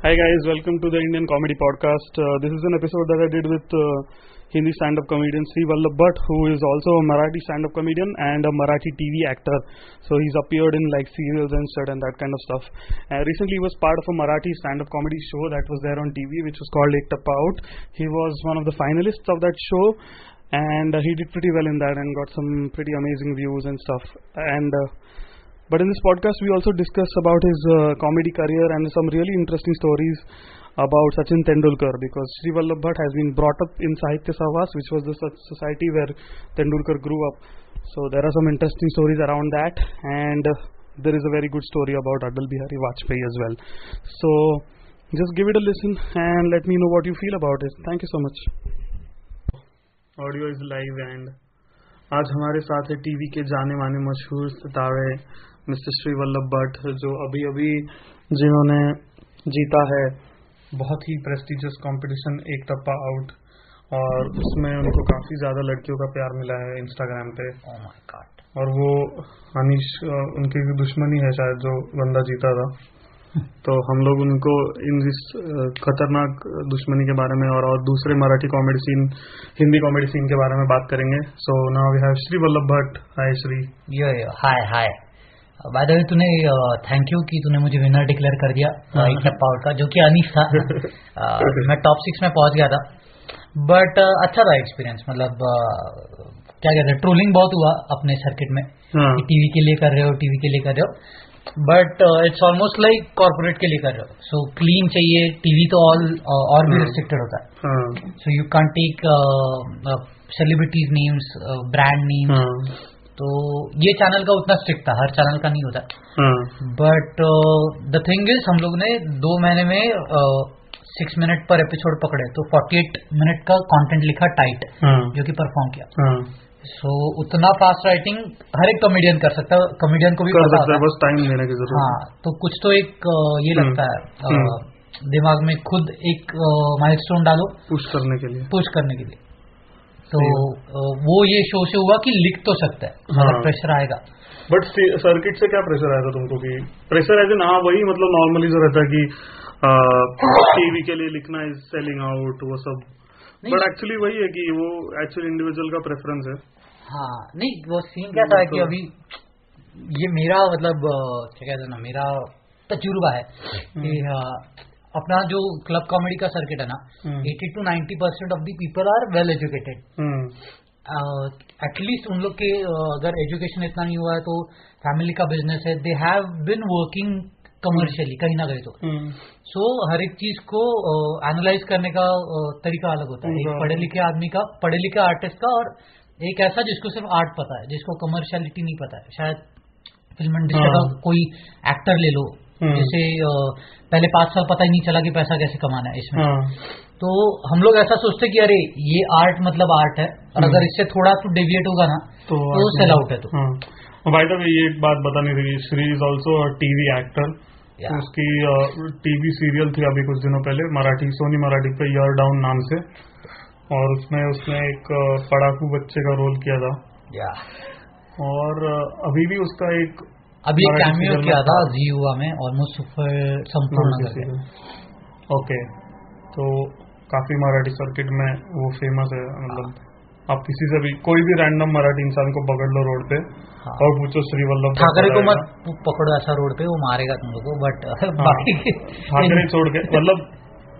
Hi guys, welcome to the Indian Comedy Podcast. Uh, this is an episode that I did with uh, Hindi stand-up comedian Sri Vallabh who is also a Marathi stand-up comedian and a Marathi TV actor. So he's appeared in like serials and stuff and that kind of stuff. Uh, recently, he was part of a Marathi stand-up comedy show that was there on TV, which was called Ek Tappa Out. He was one of the finalists of that show, and uh, he did pretty well in that and got some pretty amazing views and stuff. And uh, but in this podcast, we also discuss about his uh, comedy career and some really interesting stories about Sachin Tendulkar because Sri Vallabh Bhatt has been brought up in Sahitya Savas, which was the such society where Tendulkar grew up. So there are some interesting stories around that, and uh, there is a very good story about Atal Bihari Vajpayee as well. So just give it a listen and let me know what you feel about it. Thank you so much. Audio is live and आज हमारे साथ है TV के जाने माने मशहूर सितारे mister Shri Vallabh Bhatt जो अभी अभी जिन्होंने जीता है बहुत ही प्रेस्टिजियस कंपटीशन एक टप्पा आउट और उसमें उनको काफ़ी ज़्यादा लड़कियों का प्यार मिला है इंस्टाग्राम पे। Oh my god. और वो अनिश उनकी दुश्मनी है शायद जो बंदा जीता था। तो हम लोग उनको इन इस खतरनाक दुश्मनी के बारे में और, और दूसरे Marathi comedy scene Hindi comedy scene के बारे में बात करेंगे। So now we have Shri Vallabh Bhatt. Hi Shri yo yo hi hi by the way तूने थैंक यू कि तूने मुझे विनर डिक्लेयर कर दिया हाँ। टप्पा आउट का जो कि अनीस था। मैं टॉप सिक्स में पहुँच गया था। बट अच्छा था एक्सपीरियंस मतलब क्या कहते हैं ट्रोलिंग बहुत हुआ अपने सर्किट में हाँ। टीवी के लिए कर रहे हो टीवी के लिए कर रहे हो। But it's almost like corporate के लिए कर रहे हो। सो क्लीन चाहिए टीवी तो ऑल और भी हाँ। रिस्ट्रिक्टेड होता है। हाँ। So you can take celebrities names brand names हाँ। तो ये चैनल का उतना स्ट्रिक्ट था हर चैनल का नहीं होता। बट द थिंग इज़ हम लोग ने दो महीने में सिक्स मिनट पर एपिसोड पकड़े तो 48 मिनट का कंटेंट लिखा टाइट हाँ। जो कि परफॉर्म किया। हाँ। सो उतना फास्ट राइटिंग हर एक कॉमेडियन कर सकता है कॉमेडियन को भी कर पता सकता है बस टाइम लेने की ज़रूरत हाँ तो कुछ तो एक uh, ये हम्म, लगता है uh, दिमाग में खुद एक माइलस्टोन डालो पुश करने के लिए। पुश करने के लिए। तो वो ये शो से हुआ कि लिख तो सकता है हाँ। प्रेशर आएगा। बट सर्किट से क्या प्रेशर आया था तुमको कि प्रेशर एज एन हाँ वही मतलब नॉर्मली जो रहता है कि टीवी के लिए लिखना इज़ सेलिंग आउट वो सब। बट एक्चुअली वही है कि वो एक्चुअली इंडिविजुअल का प्रेफरेंस है। हाँ नहीं वो सीन क्या था तो- कि अभी ये मेरा मतलब क्या कहते ना मेरा तजुर्बा है कि हम्म। अ, अपना जो क्लब कॉमेडी का सर्किट है ना eighty to 90 percent of the people are well educated hmm, at least उन लोग के अ, अगर एजुकेशन इतना नहीं हुआ है तो फैमिली का बिज़नेस है they have been working commercially कहीं ना कहीं तो हम्म, सो हर एक चीज़ को एनालाइज करने का अ, तरीका अलग होता है एक हम्म। पढ़े लिखे आदमी का पढ़े लिखे आर्टिस्ट का और एक ऐसा जिसको सिर्फ़ आर्ट पता है जिसको कमर्शियलिटी नहीं पता है शायद फ़िल्म इंडस्ट्री का हाँ। कोई एक्टर ले लो हम्म। जैसे पहले पाँच साल पता ही नहीं चला कि पैसा कैसे कमाना है इसमें। हाँ। तो हम लोग ऐसा सोचते कि अरे ये आर्ट मतलब आर्ट है और हम्म। अगर इससे थोड़ा तो डेविएट होगा ना तो तो सेल आउट है तो। हाँ। बाय द वे ये एक बात बतानी थी Shri is also TV actor Yeah. उसकी टीवी सीरियल थी अभी कुछ दिनों पहले मराठी सोनी मराठी पे ईयर डाउन नाम से। और उसमें उसने एक पड़ाकू बच्चे का रोल किया था। या और अभी भी उसका एक अभी कैमियो किया था। जी हुआ में ऑलमोस्ट सुपर संपूर्ण ओके तो काफ़ी मराठी सर्किट में वो फ़ेमस है मतलब आप किसी से भी कोई भी रैंडम मराठी इंसान को पकड़ लो रोड पे हाँ। और पूछो श्री वल्लभ ठाकरे को मत पकड़ो ऐसा रोड पे वो मारेगा तुम लोग को बट हाँ। बाकी ठाकरे छोड़ के मतलब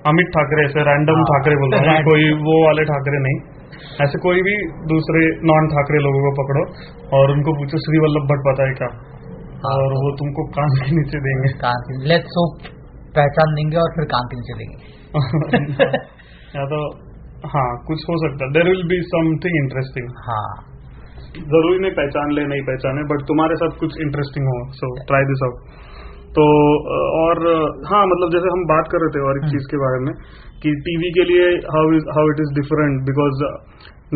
अमित ठाकरे ऐसे रैंडम हाँ, ठाकरे बोल रहा हूँ कोई वो वाले ठाकरे नहीं। ऐसे कोई भी दूसरे नॉन ठाकरे लोगों को पकड़ो और उनको पूछो श्री वल्लभ भट्ट पता है क्या। हाँ, और वो तुमको कान के नीचे देंगे। कांतिन लेट्स होप पहचान देंगे और फिर कांतिन से देंगे। या तो हाँ कुछ हो सकता है। There will be something interesting हाँ। ज़रूरी नहीं पहचान ले नहीं पहचाने बट तुम्हारे साथ कुछ इंटरेस्टिंग हो सो ट्राई दिस आउट तो और हाँ मतलब जैसे हम बात कर रहे थे और एक हम्म। चीज़ के बारे में कि टीवी के लिए how is how it is different because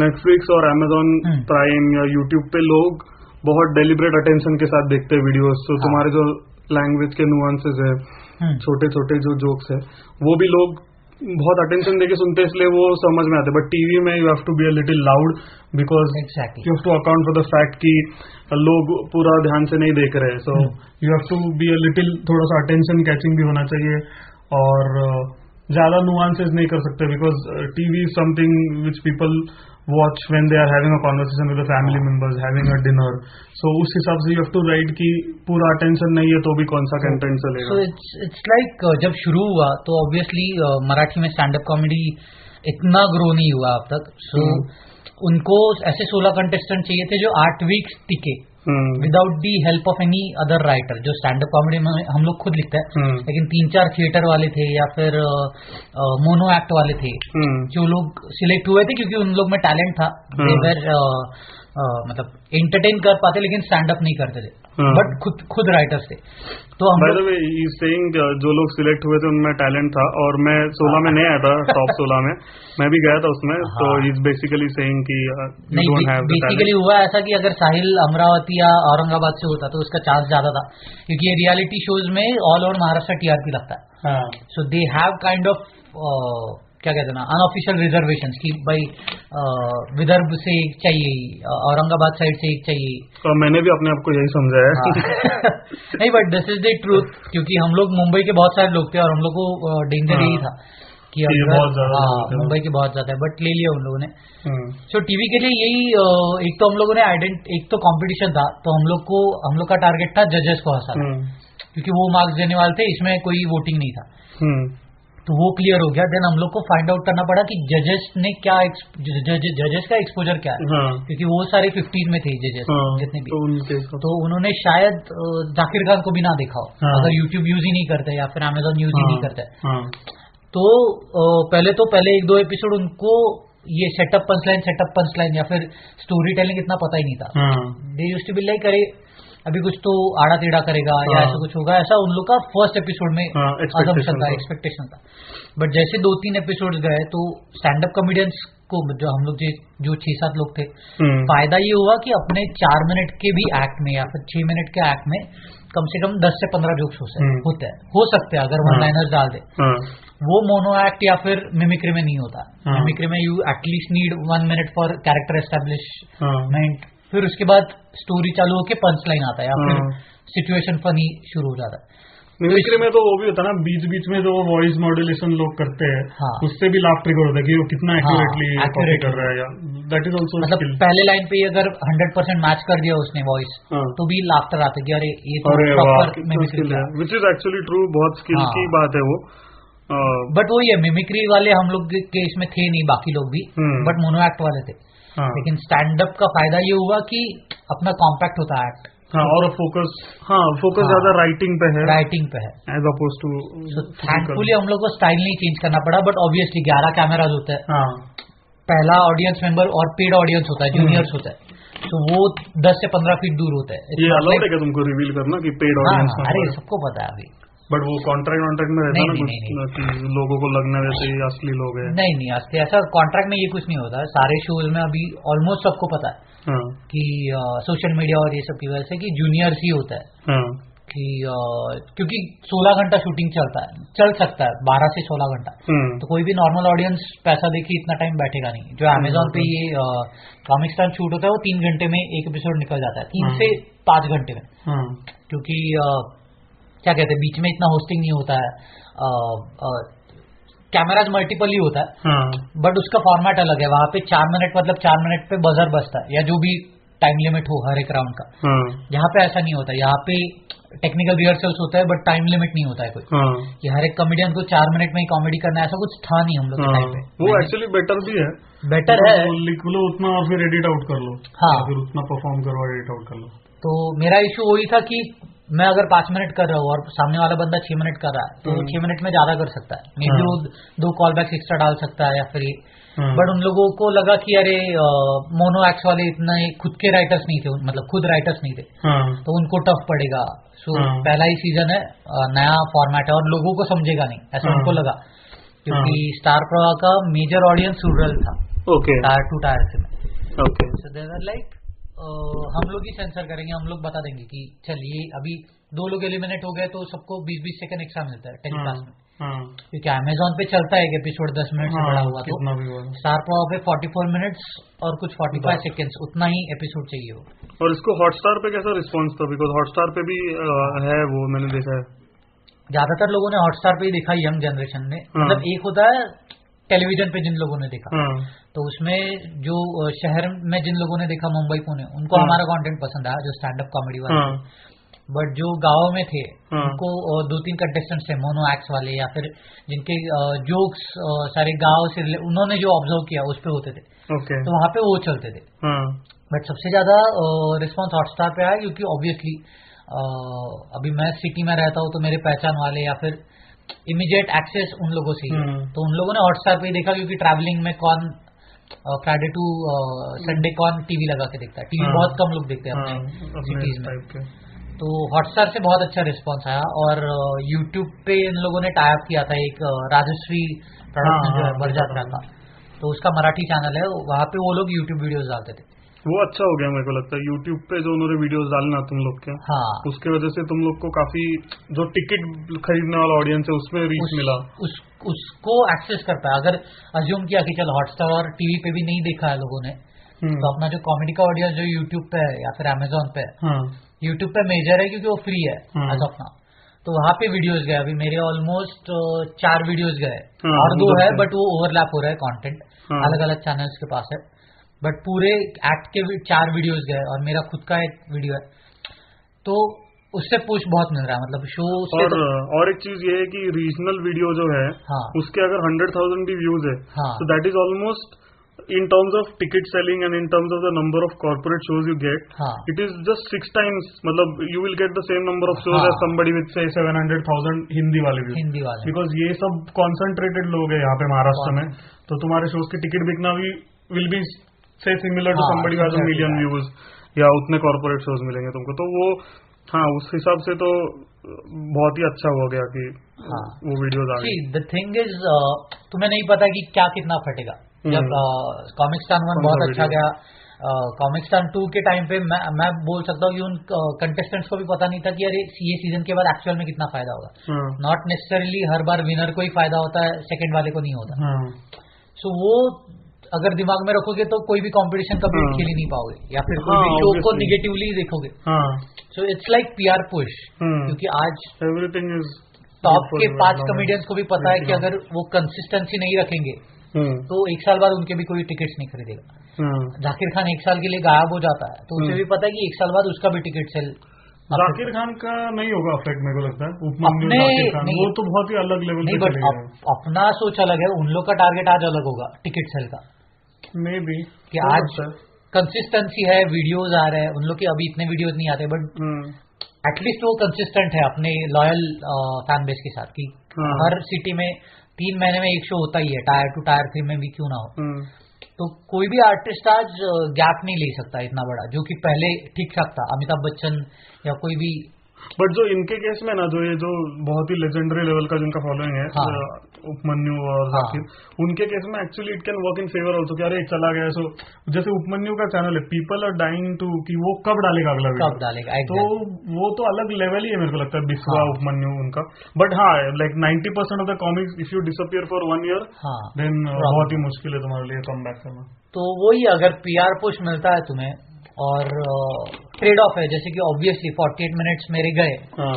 Netflix और अमेजोन हम्म। प्राइम या यूट्यूब पे लोग बहुत डेलिब्रेट अटेंशन के साथ देखते हैं वीडियोस तो हाँ। तुम्हारे जो लैंग्वेज के नुआंसेस है हम्म, छोटे छोटे जो जोक्स है वो भी लोग बहुत अटेंशन देके सुनते हैं इसलिए वो समझ में आते बट टीवी में you have to be a little loud because you have to account for the fact कि लोग पूरा ध्यान से नहीं देख रहे so. You have to be a little थोड़ा सा अटेंशन कैचिंग भी होना चाहिए। और uh, ज़्यादा नुआंसेस नहीं कर सकते because TV is something which people watch when they are having a conversation with family members having a dinner so उस हिसाब से यू हैव टू राइट कि पूरा अटेंशन नहीं है तो भी कौन सा कंटेंट चलेगा। सो इट्स इट्स लाइक जब शुरू हुआ तो ऑब्वियसली मराठी में स्टैंड अप कॉमेडी इतना ग्रो नहीं हुआ अब तक। सो so, उनको ऐसे सोलह कंटेस्टेंट चाहिए थे जो आठ वीक्स टिके। Without the help of any other writer जो स्टैंड अप कॉमेडी में हम लोग खुद लिखते हैं hmm. लेकिन तीन चार थिएटर वाले थे या फिर मोनो एक्ट वाले थे hmm. जो लोग सिलेक्ट हुए थे क्योंकि उन लोग में टैलेंट था hmm. Were, uh, uh, मतलब एंटरटेन कर पाते लेकिन स्टैंड अप नहीं करते थे। बट खुद खुद राइटर्स थे। तो हम लोग सेइंग जो लोग सिलेक्ट हुए थे उनमें टैलेंट था और मैं सोलह में नहीं आया था टॉप सोलह में। मैं भी गया था उसमें तो हाँ। इज़ बेसिकली सेइंग कि बेसिकली हुआ ऐसा कि अगर साहिल अमरावती या औरंगाबाद से होता तो उसका चांस ज़्यादा था। क्योंकि ये रियलिटी शोज़ में ऑल ओवर महाराष्ट्र टीआरपी लगता है। हाँ। So they have kind of क्या कहते हैं ना अनऑफिशियल रिजर्वेशन की भाई विदर्भ से एक चाहिए औरंगाबाद साइड से एक चाहिए। तो मैंने भी अपने आप को यही समझा है। हाँ। नहीं but this is the truth क्योंकि हम लोग मुंबई के बहुत सारे लोग थे और हम लोग को डेंजर हाँ। यही था कि हाँ। मुंबई के बहुत ज़्यादा है बट ले लिया उन लोगों ने। सो टीवी के लिए यही एक तो हम लोगों ने आइडेंट एक तो कंपटीशन था तो हम लोग को हम लोग का टारगेट था जजेस को हंसाना। हम्म, क्योंकि वो मार्क्स देने वाले थे इसमें कोई वोटिंग नहीं था। तो वो क्लियर हो गया. देन हम लोग को फाइंड आउट करना पड़ा कि जजेस ने क्या जजेस का एक्सपोजर क्या है. हाँ. क्योंकि वो सारे फिफ्टीज में थे जजेस हाँ, जितने भी. तो तो उन्होंने शायद जाकिर खान को भी ना देखा हो. हाँ। अगर यूट्यूब यूज़ ही नहीं करते या फिर अमेजोन यूज़ ही हाँ, नहीं करते. हाँ, तो पहले तो पहले एक दो एपिसोड उनको ये सेटअप पंचलाइन सेटअप पंचलाइन या फिर स्टोरी टेलिंग इतना पता ही नहीं था. हाँ, they use to be like अरे अभी कुछ तो आड़ा टेढ़ा करेगा या हाँ। ऐसा कुछ होगा ऐसा उन लोग का फ़र्स्ट एपिसोड में हाँ, expectation assumption था। एक्सपेक्टेशन था बट जैसे दो तीन एपिसोड गए तो स्टैंड अप कॉमेडियंस को जो हम लोग जो छह सात लोग थे हम्म, फ़ायदा ये हुआ कि अपने चार मिनट के भी एक्ट में या फिर छह मिनट के एक्ट में कम से कम दस से पंद्रह जोक्स हो सकते हम्म। होते हैं हो सकते हैं अगर वन हाँ। लाइनर्स डाल दे हाँ, वो मोनो एक्ट या फिर मिमिक्री में नहीं होता हाँ। मिमिक्री में you at least need one minute for character हाँ, एस्टेब्लिशमेंट फिर उसके बाद स्टोरी चालू होके पंच लाइन आता है या फिर हाँ। सिचुएशन फनी शुरू हो जाता है मिमिक्री में तो वो भी होता है ना बीच बीच में जो वो वॉइस मॉड्यूलेशन लोग करते हैं हाँ। उससे भी लाभ ट्रिगर होता है कि वो कितना हाँ, एक्यूरेटली accurately। कर रहा है या दैट इज़ ऑल्सो मतलब पहले लाइन पे अगर हंड्रेड परसेंट मैच कर दिया उसने वॉइस हाँ। तो भी लाफ्टर आते कि अरे ये तो है विच इज़ एक्चुअली ट्रू बहुत स्किल हाँ। की बात है वो बट वही है मिमिक्री वाले हम लोग के इसमें थे नहीं बाकी लोग भी। बट मोनो एक्ट वाले थे हाँ। लेकिन स्टैंड अप का फ़ायदा ये हुआ कि अपना कॉम्पैक्ट होता है एक्ट हाँ और फोकस हाँ फोकस हाँ। ज़्यादा राइटिंग पे है। राइटिंग पे है। एज अपोज टू थैंकफुली हम लोग को स्टाइल नहीं चेंज करना पड़ा बट ऑब्वियसली ग्यारह कैमराज होते हैं। हाँ। पहला ऑडियंस मेंबर और पेड ऑडियंस होता है। जूनियर्स होता है। तो वो दस से पंद्रह फीट दूर होता है। ये अलाउड है क्या तुमको रिवील करना कि पेड ऑडियंस हाँ, अरे सबको पता है अभी। बट वो कॉन्ट्रैक्ट वॉन्ट्रैक्ट में रहता है ना नहीं, नहीं, कुछ कि लोगों को लगने वैसे ही असली लोग हैं। नहीं नहीं असली ऐसा कॉन्ट्रैक्ट में ये कुछ नहीं होता। है सारे शोज़ में अभी ऑलमोस्ट सबको पता है हाँ। कि सोशल मीडिया और ये सब की वजह से कि जूनियर्स ही होता है। हाँ। कि अ, क्योंकि 16 घंटा शूटिंग चलता है चल सकता है 12 से 16 घंटा। हम्म। तो कोई भी नॉर्मल ऑडियंस पैसा देके इतना टाइम बैठेगा नहीं। जो अमेजोन पे ये कॉमिक स्टार शूट होता है वो तीन घंटे में एक एपिसोड निकल जाता है। तीन हाँ। से पाँच घंटे में। हाँ। क्योंकि क्या कहते हैं बीच में इतना होस्टिंग नहीं होता है। कैमराज मल्टीपल ही होता है। हाँ। बट उसका फॉर्मेट अलग है। वहाँ पे चार मिनट मतलब चार मिनट पे बजर बजता है या जो भी टाइम लिमिट हो हर एक राउंड का। हाँ। यहाँ पे ऐसा नहीं होता। यहाँ पे टेक्निकल रिहर्सल्स होता है बट टाइम लिमिट नहीं होता है कोई। हाँ। कि हर एक कॉमेडियन को चार मिनट में ही कॉमेडी करना है ऐसा कुछ था नहीं हम लोग के हाँ। टाइम पे। वो एक्चुअली बेटर भी है। बेटर है। लिख लो उतना और फिर एडिट आउट कर लो। हाँ। फिर उतना परफॉर्म करो एडिट आउट कर लो। तो मेरा इशू वही था कि मैं अगर पाँच मिनट कर रहा हूँ और सामने वाला बंदा छह मिनट कर रहा है तो हम्म। छह मिनट में ज़्यादा कर सकता है। मे बी हाँ। वो दो कॉल बैक्स एक्स्ट्रा डाल सकता है या फिर हाँ। बट उन लोगों को लगा कि अरे मोनो एक्स वाले इतना खुद के राइटर्स नहीं थे मतलब खुद राइटर्स नहीं थे। हाँ। तो उनको टफ पड़ेगा। सो हाँ। पहला ही सीज़न है नया फॉर्मेट है और लोगों को समझेगा नहीं। ऐसा हाँ। उनको लगा। क्योंकि स्टार प्रवाह का मेजर ऑडियंस रूरल था। ओके टायर टू टायर से okay so they were like हम लोग ही सेंसर करेंगे हम लोग बता देंगे कि चलिए अभी दो लोग एलिमिनेट हो गए तो सबको बीस बीस सेकंड एक्स्ट्रा मिलता है टेलीकास्ट में। हाँ। क्योंकि अमेजोन पे चलता है एक एपिसोड 10 मिनट से हाँ, बड़ा हुआ तो। कितना भी हुआ। स्टार प्रवा पे 44 मिनट्स और कुछ 45 सेकंड्स उतना ही एपिसोड चाहिए हो। और इसको हॉटस्टार पे कैसा रिस्पांस था? बिकॉज़ हॉटस्टार पे भी है वो मैंने देखा है। ज़्यादातर लोगों ने हॉटस्टार पे ही देखा यंग जनरेशन ने। हाँ। मतलब एक होता है टेलीविज़न पे जिन लोगों ने देखा। हाँ। तो उसमें जो शहर में जिन लोगों ने देखा मुंबई पुणे उनको हाँ। हमारा कंटेंट पसंद आया जो स्टैंड अप कॉमेडी वाले बट जो गाँव में थे हाँ। उनको दो तीन कंटेस्टेंट्स थे मोनो एक्स वाले या फिर जिनके जोक्स सारे गाँव से उन्होंने जो ऑब्ज़र्व किया उस पर होते थे। ओके तो वहाँ पे वो चलते थे। बट सबसे ज़्यादा रिस्पॉन्स हॉटस्टार पे आया क्योंकि ऑब्वियसली अभी मैं सिटी में रहता हूँ तो मेरे पहचान वाले या फिर इमीडिएट एक्सेस उन लोगों से ही हम्म। तो उन लोगों ने हॉटस्टार पे ही देखा क्योंकि ट्रैवलिंग में कौन फ्राइडे टू संडे कौन टीवी लगा के देखता है टीवी हाँ। बहुत कम लोग देखते हैं हाँ अपने सिटीज़ में तो हॉटस्टार से बहुत अच्छा रिस्पांस आया और यूट्यूब पे इन लोगों ने टाइप किया था एक राजस्वी प्रोडक्शन हाँ, जो है हाँ, बरजात्रा हाँ। का तो उसका मराठी चैनल है वहाँ पे वो लोग यूट्यूब वीडियोस डालते थे वो अच्छा हो गया मेरे को लगता है। यूट्यूब पे जो उन्होंने वीडियोस डाले ना तुम लोग के हाँ। उसके वजह से तुम लोग को काफ़ी जो टिकट खरीदने वाला ऑडियंस है उसमें रीच उस- मिला। उस उसको एक्सेस करता है अगर अज्यूम किया कि चल हॉटस्टार और टीवी पे भी नहीं देखा है लोगों ने हम्म, तो अपना जो कॉमेडी का ऑडियंस जो यूट्यूब पे है या फिर अमेजोन पे है हाँ। यूट्यूब पे मेजर है क्योंकि वो फ्री है हाँ। एज ऑफ़ नाउ तो वहाँ पे वीडियोस गए। अभी मेरे ऑलमोस्ट चार वीडियोस गए। हाँ, और दो है बट वो ओवरलैप हो रहा है कंटेंट हाँ। अलग अलग चैनल्स के पास है। बट पूरे एक्ट के भी चार वीडियोस गए और मेरा खुद का एक वीडियो है तो उससे पुश बहुत मिल रहा है मतलब शो से और तो, और एक चीज़ ये है कि रीजनल वीडियो जो है हाँ उसके अगर हंड्रेड थाउज़ेंड भी व्यूज़ है हाँ तो that is almost in terms of ticket selling and in terms of the number of corporate shows you get, हाँ it is just six times. मतलब you will get the same number of shows हाँ. as somebody with say 700,000 Hindi वाले भी. हिंदी वाले because ये सब concentrated लोग हैं यहाँ पे महाराष्ट्र में तो तुम्हारे शोज़ के टिकट बिकना भी विल बी से सिमिलर टू हाँ, somebody has exactly million views या उतने कॉर्पोरेट शोज़ मिलेंगे तुमको तो वो हाँ उस हिसाब से तो बहुत ही अच्छा हो गया कि हाँ. वो वीडियोज़ आ गई। द थिंग इज़ तुम्हें नहीं पता कि क्या कितना फटेगा। जब कॉमिक्सटान वन हम्म। कौन सा बहुत अच्छा? गया कॉमिक्सटान टू के टाइम पे मैं, मैं बोल सकता हूँ कि उन कंटेस्टेंट्स को भी पता नहीं था कि अरे ये सीज़न के बाद एक्चुअल में कितना फ़ायदा होगा। हाँ। नॉट नेसेसरली हर बार विनर को ही फ़ायदा होता है सेकंड वाले को नहीं होता। हाँ। सो वो अगर दिमाग में रखोगे तो कोई भी कंपटीशन कभी हाँ. खेल ही नहीं पाओगे या फिर कोई हाँ, भी शो को निगेटिवली देखोगे। हाँ। So it's like PR push hmm क्योंकि आज एवरीथिंग इज़ टॉप के पाँच कॉमेडियंस को भी पता है कि अगर वो कंसिस्टेंसी नहीं रखेंगे हम्म तो एक साल बाद उनके भी कोई टिकट्स नहीं खरीदेगा। हाँ। जाकिर खान एक साल के लिए गायब हो जाता है तो उसे। भी पता है कि एक साल बाद उसका भी टिकट सेल जाकिर खान का नहीं होगा अफेक्ट मेरे को लगता है। उपमन्यु जाकिर खान। वो तो बहुत ही अलग लेवल नहीं पे बट चले अपना सोच अलग है उन लोग का टारगेट आज अलग होगा टिकट सेल का। मे बी कि आज कंसिस्टेंसी है वीडियोज़ आ रहे हैं। उन लोग के अभी इतने वीडियोज़ नहीं आते बट एटलीस्ट वो कंसिस्टेंट है अपने लॉयल फ़ैन बेस के साथ कि हाँ। हर सिटी में तीन महीने में एक शो होता ही है टायर टू टायर थ्री में भी क्यों ना हो। तो कोई भी आर्टिस्ट आज गैप नहीं ले सकता इतना बड़ा जो कि पहले ठीक ठाक था अमिताभ बच्चन या कोई भी बट जो इनके केस में ना जो ये जो बहुत ही लेजेंडरी लेवल का जिनका फॉलोइंग है हाँ। उपमन्यु और हाँ। उनके केस में actually it can work in favour also कि अरे चला गया सो जैसे उपमन्यु का चैनल है पीपल आर डाइंग टू कि वो कब डालेगा अगला कब डालेगा तो वो तो अलग लेवल ही है मेरे को लगता है बिस्वा हाँ। उपमन्यु उनका। बट हाँ like 90 percent of the comics if you disappear for one year then बहुत ही मुश्किल है तुम्हारे लिए कम बैक करना। तो वही अगर पीआर पुश मिलता है तुम्हें और ट्रेड ऑफ़ है जैसे कि ऑब्वियसली 48 मिनट्स मेरे गए हाँ।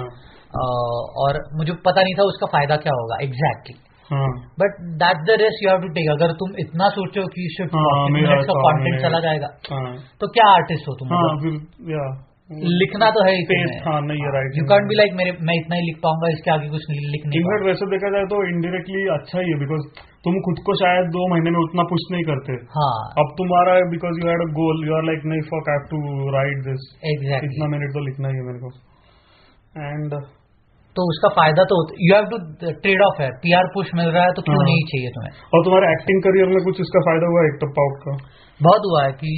uh, और मुझे पता नहीं था उसका फ़ायदा क्या होगा exactly but that the rest you have to take अगर तुम इतना सोचो कि शिफ्ट मिनट्स का कंटेंट चला जाएगा हाँ। तो क्या आर्टिस्ट हो तुम? हाँ? या। लिखना तो है. यू कैंट बी लाइक मेरे मैं इतना ही लिख पाऊँगा इसके आगे कुछ नहीं लिख नहीं इनफैक्ट वैसे देखा जाए तो इनडायरेक्टली अच्छा ही है बिकॉज़ तुम खुद को शायद दो महीने में उतना पुश नहीं करते। हाँ। अब तुम्हारा because you had a goal you are like नहीं folk have to write this exactly इतना मिनट तो लिखना ही है मेरे को। एंड तो उसका फ़ायदा तो you have to trade off है पी आर पुश मिल रहा है तो क्यों हाँ। नहीं चाहिए तुम्हें और तुम्हारे एक्टिंग करियर में कुछ इसका फ़ायदा हुआ एक टप्पा आउट का बहुत हुआ है कि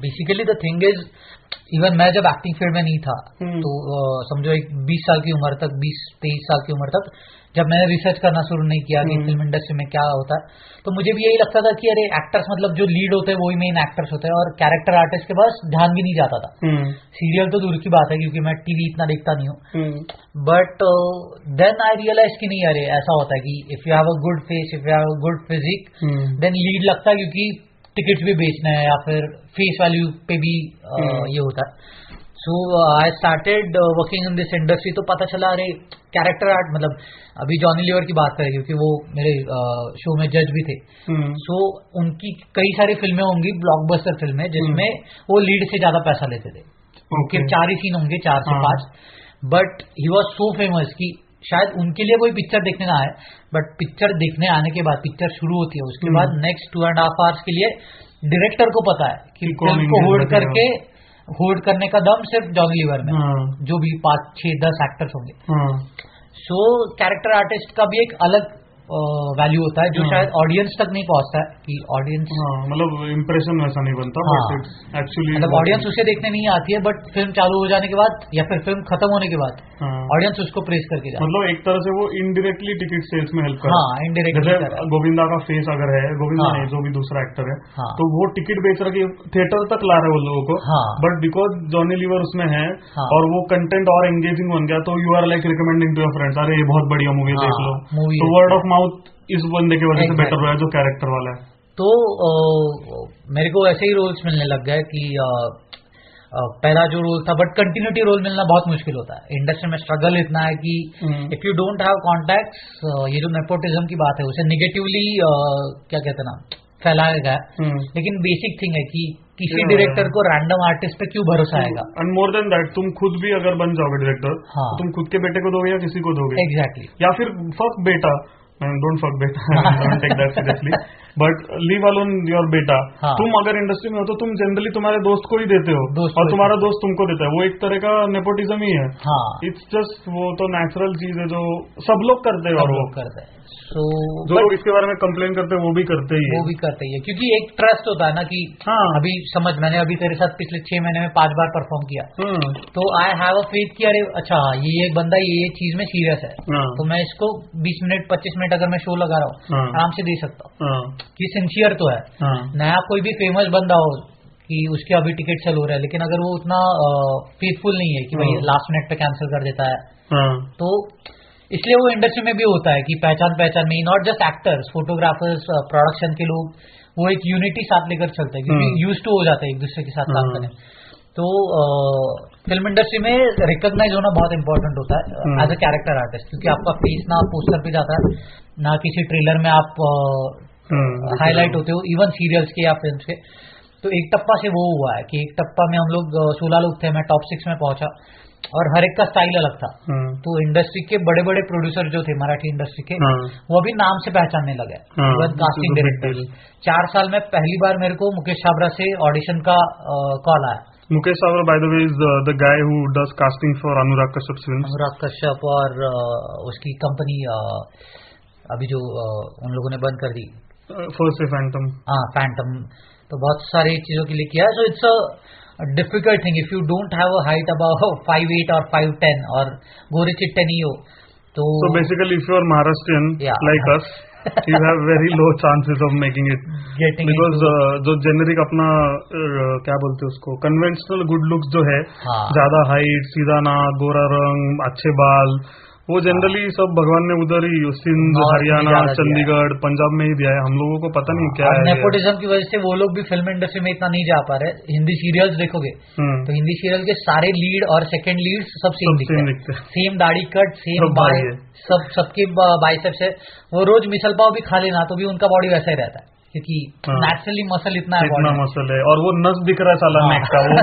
basically the thing is even मैं जब एक्टिंग फ़ील्ड में नहीं था हम्म। तो uh, समझो एक 20 साल की उम्र तक बीस तेईस साल की उम्र तक जब मैंने रिसर्च करना शुरू नहीं किया कि हम्म। फ़िल्म इंडस्ट्री में क्या होता है तो मुझे भी यही लगता था कि अरे एक्टर्स मतलब जो लीड होते हैं वही मेन एक्टर्स होते हैं और कैरेक्टर आर्टिस्ट के पास ध्यान भी नहीं जाता था। हम्म, सीरियल तो दूर की बात है क्योंकि मैं टीवी इतना देखता नहीं हूँ। Hmm, but then I realise कि नहीं अरे ऐसा होता है कि if you have a good face if you have a good physique hmm, then lead लगता है क्योंकि टिकट भी बेचना है या फिर फेस वैल्यू पे भी uh, हम्म। ये होता है। So I started working in this industry तो पता चला अरे कैरेक्टर आर्ट मतलब अभी जॉनी लीवर की बात करें क्योंकि वो मेरे शो में जज भी थे। हम्म, सो उनकी कई सारी फ़िल्में होंगी ब्लॉकबस्टर फ़िल्में जिसमें वो लीड से ज़्यादा पैसा लेते थे। उनके. चार ही सीन होंगे चार से हाँ। पाँच। But he was so famous कि शायद उनके लिए कोई पिक्चर देखने ना आए बट पिक्चर देखने आने के बाद पिक्चर शुरू होती है। उसके हम्म। बाद next two and half hours के लिए डायरेक्टर को पता है कि फ़िल्म को होल्ड करके होल्ड करने का दम सिर्फ़ जॉन लीवर में। हाँ, जो भी पाँच छह दस एक्टर्स होंगे। सो कैरेक्टर आर्टिस्ट का भी एक अलग वैल्यू होता है जो हाँ। शायद ऑडियंस तक नहीं पहुँचता है कि ऑडियंस हाँ, मतलब इम्प्रेशन वैसा नहीं बनता हाँ। एक्चुअली मतलब ऑडियंस उसे देखने नहीं आती है बट फ़िल्म चालू हो जाने के बाद या फिर फ़िल्म खत्म होने के बाद ऑडियंस उसको प्रेस करके जाती मतलब एक तरह से वो इनडायरेक्टली टिकट सेल्स में हेल्प है कर हाँ इनडायरेक्टली जैसे गोविंदा का फेस अगर है गोविंदा हाँ। नहीं जो भी दूसरा एक्टर है हाँ। तो वो टिकट बेच रहा है थिएटर तक ला रहे हैं वो लोगों को हाँ। बट बिकॉज़ जॉनी लीवर उसमें है हाँ। और वो कंटेंट और एंगेजिंग बन गया तो you are like recommending to your friends अरे ये बहुत बढ़िया मूवी हाँ, देख लो तो वर्ड ऑफ़ माउथ इस बंदे की वजह से बेटर हुआ है जो कैरेक्टर वाला है तो अ, मेरे को ऐसे ही रोल्स मिलने लग गए कि पहला जो रोल था बट कंटिन्यूटी रोल मिलना बहुत मुश्किल होता है। इंडस्ट्री में स्ट्रगल इतना है कि। If you don't have contacts ये जो नेपोटिज्म की बात है उसे निगेटिवली क्या कहते हैं ना फैलाया गया हम्म। लेकिन बेसिक थिंग है कि किसी डायरेक्टर को रैंडम आर्टिस्ट पे क्यों भरोसा आएगा? एंड मोर देन दैट तुम खुद भी अगर बन जाओगे डायरेक्टर हाँ। तो तुम खुद के बेटे को दोगे या किसी को दोगे? एग्जैक्टली या फिर फक बेटा डोंट फक बेटा don't take that seriously but leave alone your बेटा हाँ। तुम अगर इंडस्ट्री में हो तो तुम जनरली तुम्हारे दोस्त को ही देते हो। और तुम्हारा दोस्त तुमको देता है। वो एक तरह का नेपोटिज्म ही है। हाँ। इट्स जस्ट वो तो नेचुरल चीज़ है जो सब लोग करते हैं और वो। करते हैं। सो जो लोग इसके बारे में कंप्लेन करते हैं वो भी करते ही वो भी करते ही है। क्योंकि एक ट्रस्ट होता है ना कि हाँ। अभी समझ मैंने अभी तेरे साथ पिछले छह महीने में पाँच बार परफॉर्म किया। हाँ, तो आई हैव अ फेथ कि अरे अच्छा ये एक बंदा ये ये चीज़ में सीरियस है। हाँ, तो मैं इसको 20 मिनट 25 मिनट अगर मैं शो लगा रहा हूँ हाँ। आराम से दे सकता हूँ। हाँ, ये सिंसियर तो है। हाँ, नया कोई भी फ़ेमस बंदा हो कि उसके अभी टिकट सेल हो रहा है लेकिन अगर वो उतना फेथफुल नहीं है कि भाई हाँ। लास्ट मिनट पे कैंसिल कर देता है हाँ, तो इसलिए वो इंडस्ट्री में भी होता है कि पहचान पहचान में not just actors photographers production के लोग वो एक यूनिटी साथ लेकर चलते हैं क्योंकि हम्म। यूज़ टू हो जाते हैं एक दूसरे के साथ काम हम्म। करने तो फ़िल्म इंडस्ट्री में रिकॉग्नाइज होना बहुत इंपॉर्टेंट होता है hmm. As a character artist क्योंकि आपका फेस ना पोस्टर पे जाता है ना किसी ट्रेलर में आप हम्म, हाईलाइट होते हो इवन सीरियल्स के या फ़िल्म के तो एक टप्पा से वो हुआ है कि एक टप्पा में हम लोग सोलह लोग थे मैं टॉप सिक्स में पहुँचा और हर एक का स्टाइल अलग था। हम्म, तो इंडस्ट्री के बड़े बड़े प्रोड्यूसर जो थे मराठी इंडस्ट्री के हाँ, वो भी नाम से पहचानने लगे। हाँ, इवन कास्टिंग डायरेक्टर चार साल में पहली बार मेरे को मुकेश छाबरा से ऑडिशन का कॉल आया। Mukesh Savra, by the way, is the, the guy who does casting for Anurag Kashyap's films. Anurag Kashyap और उसकी कंपनी अभी जो उन लोगों ने बंद कर दी। Uh, first a Phantom. हाँ फैंटम तो बहुत सारी चीज़ों के लिए किया है। So it's difficult thing if you don't have a height about five eight और फाइव टेन और गोरे चिट्टे नहीं हो तो So basically, if you are Maharashtrian Yeah. like us, you have very low chances of making it getting because uh, जो generic अपना uh, क्या बोलते हैं उसको कन्वेंशनल गुड लुक्स जो है हाँ ज़्यादा हाइट सीधा नाक गोरा रंग अच्छे बाल वो जनरली सब भगवान ने उधर ही सिंध हरियाणा है। चंडीगढ़ पंजाब में ही दिया है। हम लोगों को पता नहीं क्या है नेपोटिज्म की वजह से वो लोग भी फ़िल्म इंडस्ट्री में इतना नहीं जा पा रहे। हिंदी सीरियल्स देखोगे हम्म, तो हिंदी सीरियल के सारे लीड और सेकंड लीड सब सेम दिखते हैं। सेम दाढ़ी कट सेम है। सब सबके बाइसेप्स है। वो रोज मिसल पाव भी खा लेना तो भी उनका बॉडी वैसा ही रहता है। क्योंकि हाँ। नेचुरली मसल इतना है इतना मसल है। और वो नस दिख रहा है साला हाँ। नेक का। वो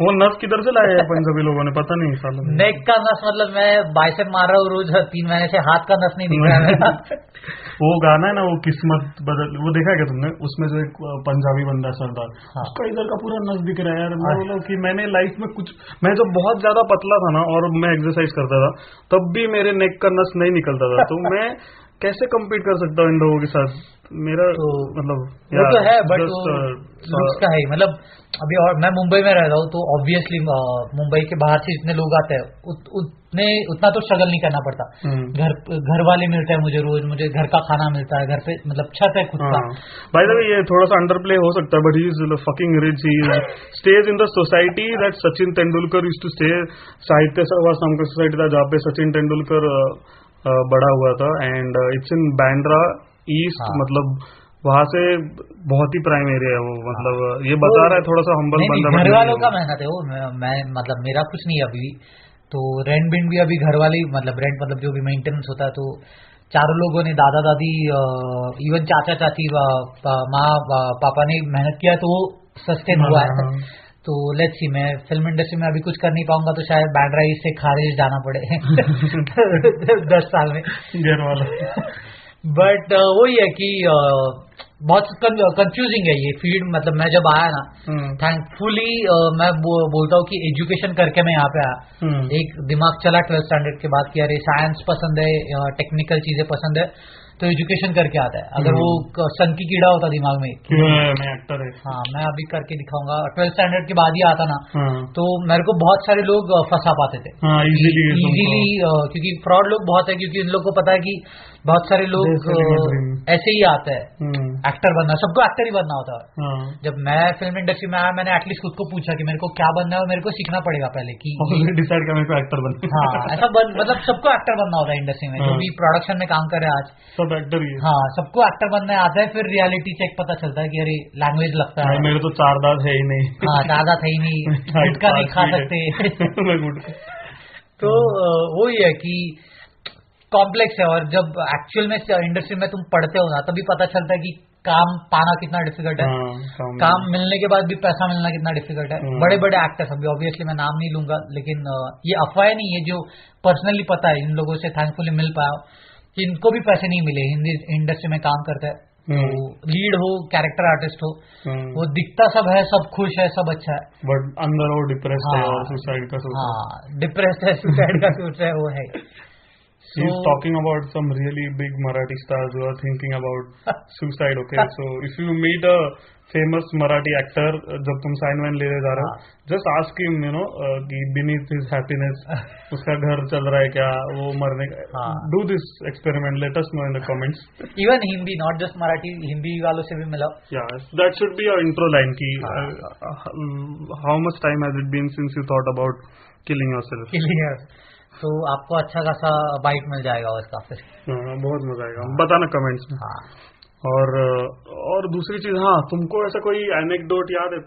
वो नस किधर से लाए हैं पंजाबी लोगों ने? पता नहीं साला नेक का नस मतलब मैं बाइसेप मार रहा हूँ रोज तीन महीने से हाथ का नस नहीं दिख रहा है वो गाना है ना वो किस्मत बदल वो देखा है क्या तुमने? उसमें जो एक पंजाबी बंदा है सरदार हाँ। उसका इधर का पूरा नस दिख रहा है यार। मैं हाँ। बोला कि मैंने लाइफ में कुछ मैं जब बहुत ज़्यादा पतला था ना और मैं एक्सरसाइज करता था तब भी मेरे नेक का नस नहीं निकलता था। तो मैं कैसे कम्पीट कर सकता हूँ इन लोगों के साथ? मेरा तो मतलब वो तो है बट just, uh, लुक्स का है मतलब अभी और मैं मुंबई में रहता हूँ तो ऑब्वियसली मुंबई के बाहर से जितने लोग आते हैं उत, उतने उतना तो स्ट्रगल नहीं करना पड़ता। हम्म। घर घर वाले मिलते हैं मुझे रोज मुझे घर का खाना मिलता है घर पे मतलब छत है खुद का। भाई द वे ये थोड़ा सा अंडर प्ले हो सकता है but he is fucking rich he stage in the society that Sachin Tendulkar use to stay साहित्य नाम का सोसाइटी था जहाँ पे सचिन तेंदुलकर uh, uh, बड़ा हुआ था। And it's in Bandra East हाँ। मतलब वहाँ से बहुत ही प्राइम एरिया है वो मतलब ये बता रहा है थोड़ा सा हम्बल बंदा घर वालों का। मेहनत है वो मैं, मतलब मेरा कुछ नहीं है अभी तो रेंट बिंड भी अभी घर वाले मतलब रेंट मतलब जो भी मेंटेनेंस होता है तो चारों लोगों ने दादा दादी इवन चाचा चाची माँ पापा ने मेहनत किया तो वो सस्टेन हुआ है। हाँ, तो लेट्स सी मैं फ़िल्म इंडस्ट्री में अभी कुछ कर नहीं पाऊँगा तो शायद बैंड राइज से खारिज जाना पड़े। दस साल में। घर वाला। बट वही है कि uh, बहुत कंफ्यूजिंग है ये फ़ील्ड मतलब मैं जब आया ना हम्म, थैंकफुली मैं बो, बोलता हूँ कि एजुकेशन करके मैं यहाँ पे आया। हम्म, एक दिमाग चला ट्वेल्थ स्टैंडर्ड के बाद कि अरे साइंस पसंद है टेक्निकल चीज़ें पसंद है। तो एजुकेशन करके आता है। अगर वो क- सन की कीड़ा होता दिमाग में क्यों है, मैं एक्टर है। हाँ मैं अभी करके दिखाऊँगा। ट्वेल्थ स्टैंडर्ड के बाद ही आता ना हाँ। तो मेरे को बहुत सारे लोग फंसा पाते थे। हाँ इजीली इजीली क्योंकि फ्रॉड लोग बहुत है क्योंकि इन लोग को पता है कि बहुत सारे लोग. ऐसे ही आते हैं। एक्टर बनना सबको एक्टर ही बनना होता है। हाँ। जब मैं फ़िल्म इंडस्ट्री में आया मैंने एटलीस्ट खुद को पूछा कि मेरे को क्या बनना है और मेरे को सीखना पड़ेगा पहले की डिसाइड किया मेरे को एक्टर बनना हाँ ऐसा बन मतलब सबको एक्टर बनना होता है इंडस्ट्री में। जो हाँ। भी प्रोडक्शन में काम कर रहे हैं आज। सब एक्टर ही हाँ। सबको एक्टर बनना आता है फिर रियलिटी चेक पता चलता है कि अरे लैंग्वेज लगता है। मेरे तो चार दांत है ही नहीं। हाँ चार ज़्यादा था ही नहीं। गुटखा नहीं खा सकते। तो वो वही है कि कॉम्प्लेक्स है और जब एक्चुअल में इंडस्ट्री में तुम पढ़ते हो ना तभी पता चलता है कि काम पाना कितना डिफ़िकल्ट है। हाँ, काम मिलने के बाद भी पैसा मिलना कितना डिफ़िकल्ट है। बड़े बड़े एक्टर्स अभी ऑब्वियसली मैं नाम नहीं लूँगा लेकिन ये अफवाह नहीं है जो पर्सनली पता है इन लोगों से थैंकफुली मिल पाया कि इनको भी पैसे नहीं मिले हिंदी इंडस्ट्री में काम करते हैं। हम्म, तो लीड हो कैरेक्टर आर्टिस्ट हो हम्म। वो दिखता सब है सब खुश है सब अच्छा है। बट अंदर वो डिप्रेस है हाँ। और सुसाइड का सोच हाँ? डिप्रेस्ड है सुसाइड का सोच है वो है। He is So- talking about some really big Marathi stars who are thinking about suicide. Okay, so if you meet a famous Marathi actor, uh, जब तुम साइन वाइन लेने जा रहे हो just ask him you know कि beneath his happiness उसका घर चल रहा है क्या वो मरने का हाँ। Do this experiment let us know in the comments even Hindi not just Marathi Hindi वालों से भी मिला yeah that should be your intro line की हाँ। How much time has it been since you thought about killing yourself clear तो आपको अच्छा खासा बाइट मिल जाएगा उसका फिर। बहुत मज़ा आएगा। बताना कमेंट्स में। हाँ। और और दूसरी चीज़ हाँ तुमको ऐसा कोई एनेक्डोट याद है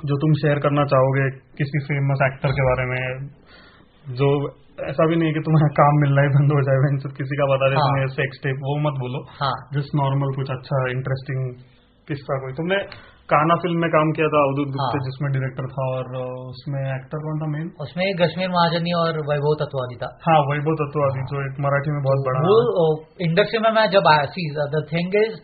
जो तुम शेयर करना चाहोगे किसी फ़ेमस एक्टर के बारे में? जो ऐसा भी नहीं कि तुम्हारा काम मिलना ही बंद हो जाए वहीं किसी का बता दे हाँ। सेक्स टेप वो मत बोलो। हाँ। जस्ट नॉर्मल कुछ अच्छा इंटरेस्टिंग किस्सा कोई। तुमने काना फ़िल्म में काम किया था अवधूत गुप्ता हाँ। जिसमें डायरेक्टर था और उसमें एक्टर कौन था मेन उसमें कश्मीर महाजनी और वैभव तत्वादी था हाँ वैभव तत्वादी जो एक मराठी में बहुत बड़ा वो इंडस्ट्री में मैं जब आया see the thing is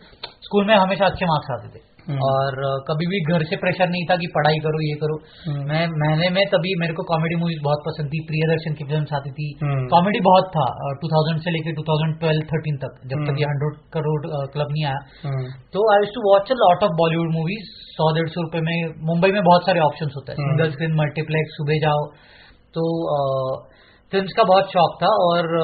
school में हमेशा अच्छे मार्क्स आते थे। और कभी भी घर से प्रेशर नहीं था कि पढ़ाई करो ये करो हम्म। मैं महीने में तभी मेरे को कॉमेडी मूवीज़ बहुत पसंद थी प्रियदर्शन की फ़िल्म आती थी हम्म। कॉमेडी बहुत था टू थाउज़ेंड से लेकर टू थाउज़ेंड ट्वेल्व थर्टीन तक जब तक हम्म। ये हंड्रेड करोड़ क्लब नहीं आया हम्म, तो I to watch a lot of Bollywood movies सौ डेढ़ सौ रुपए में मुंबई में बहुत सारे ऑप्शन होते हैं हम्म। सिंगल स्क्रीन मल्टीप्लेक्स सुबह जाओ तो फ़िल्म का बहुत शौक था और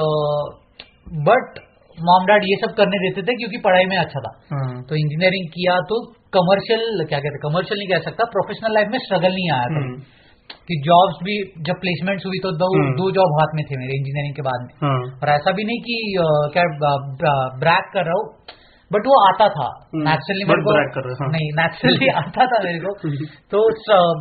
बट मॉम डैड ये सब करने देते थे क्योंकि पढ़ाई में अच्छा था। हाँ, तो इंजीनियरिंग किया तो कमर्शियल क्या कहते कमर्शियल नहीं कह सकता प्रोफेशनल लाइफ में स्ट्रगल नहीं आया था। हम्म, कि जॉब्स भी जब प्लेसमेंट्स हुई तो दो हम्म। दो जॉब हाथ में थे मेरे इंजीनियरिंग के बाद में। हाँ, और ऐसा भी नहीं कि क्या ब्रैक कर रहा हूँ बट वो आता था. हम्म, नेचुरली मेरे को हाँ। नहीं नेचुरली आता था मेरे को. तो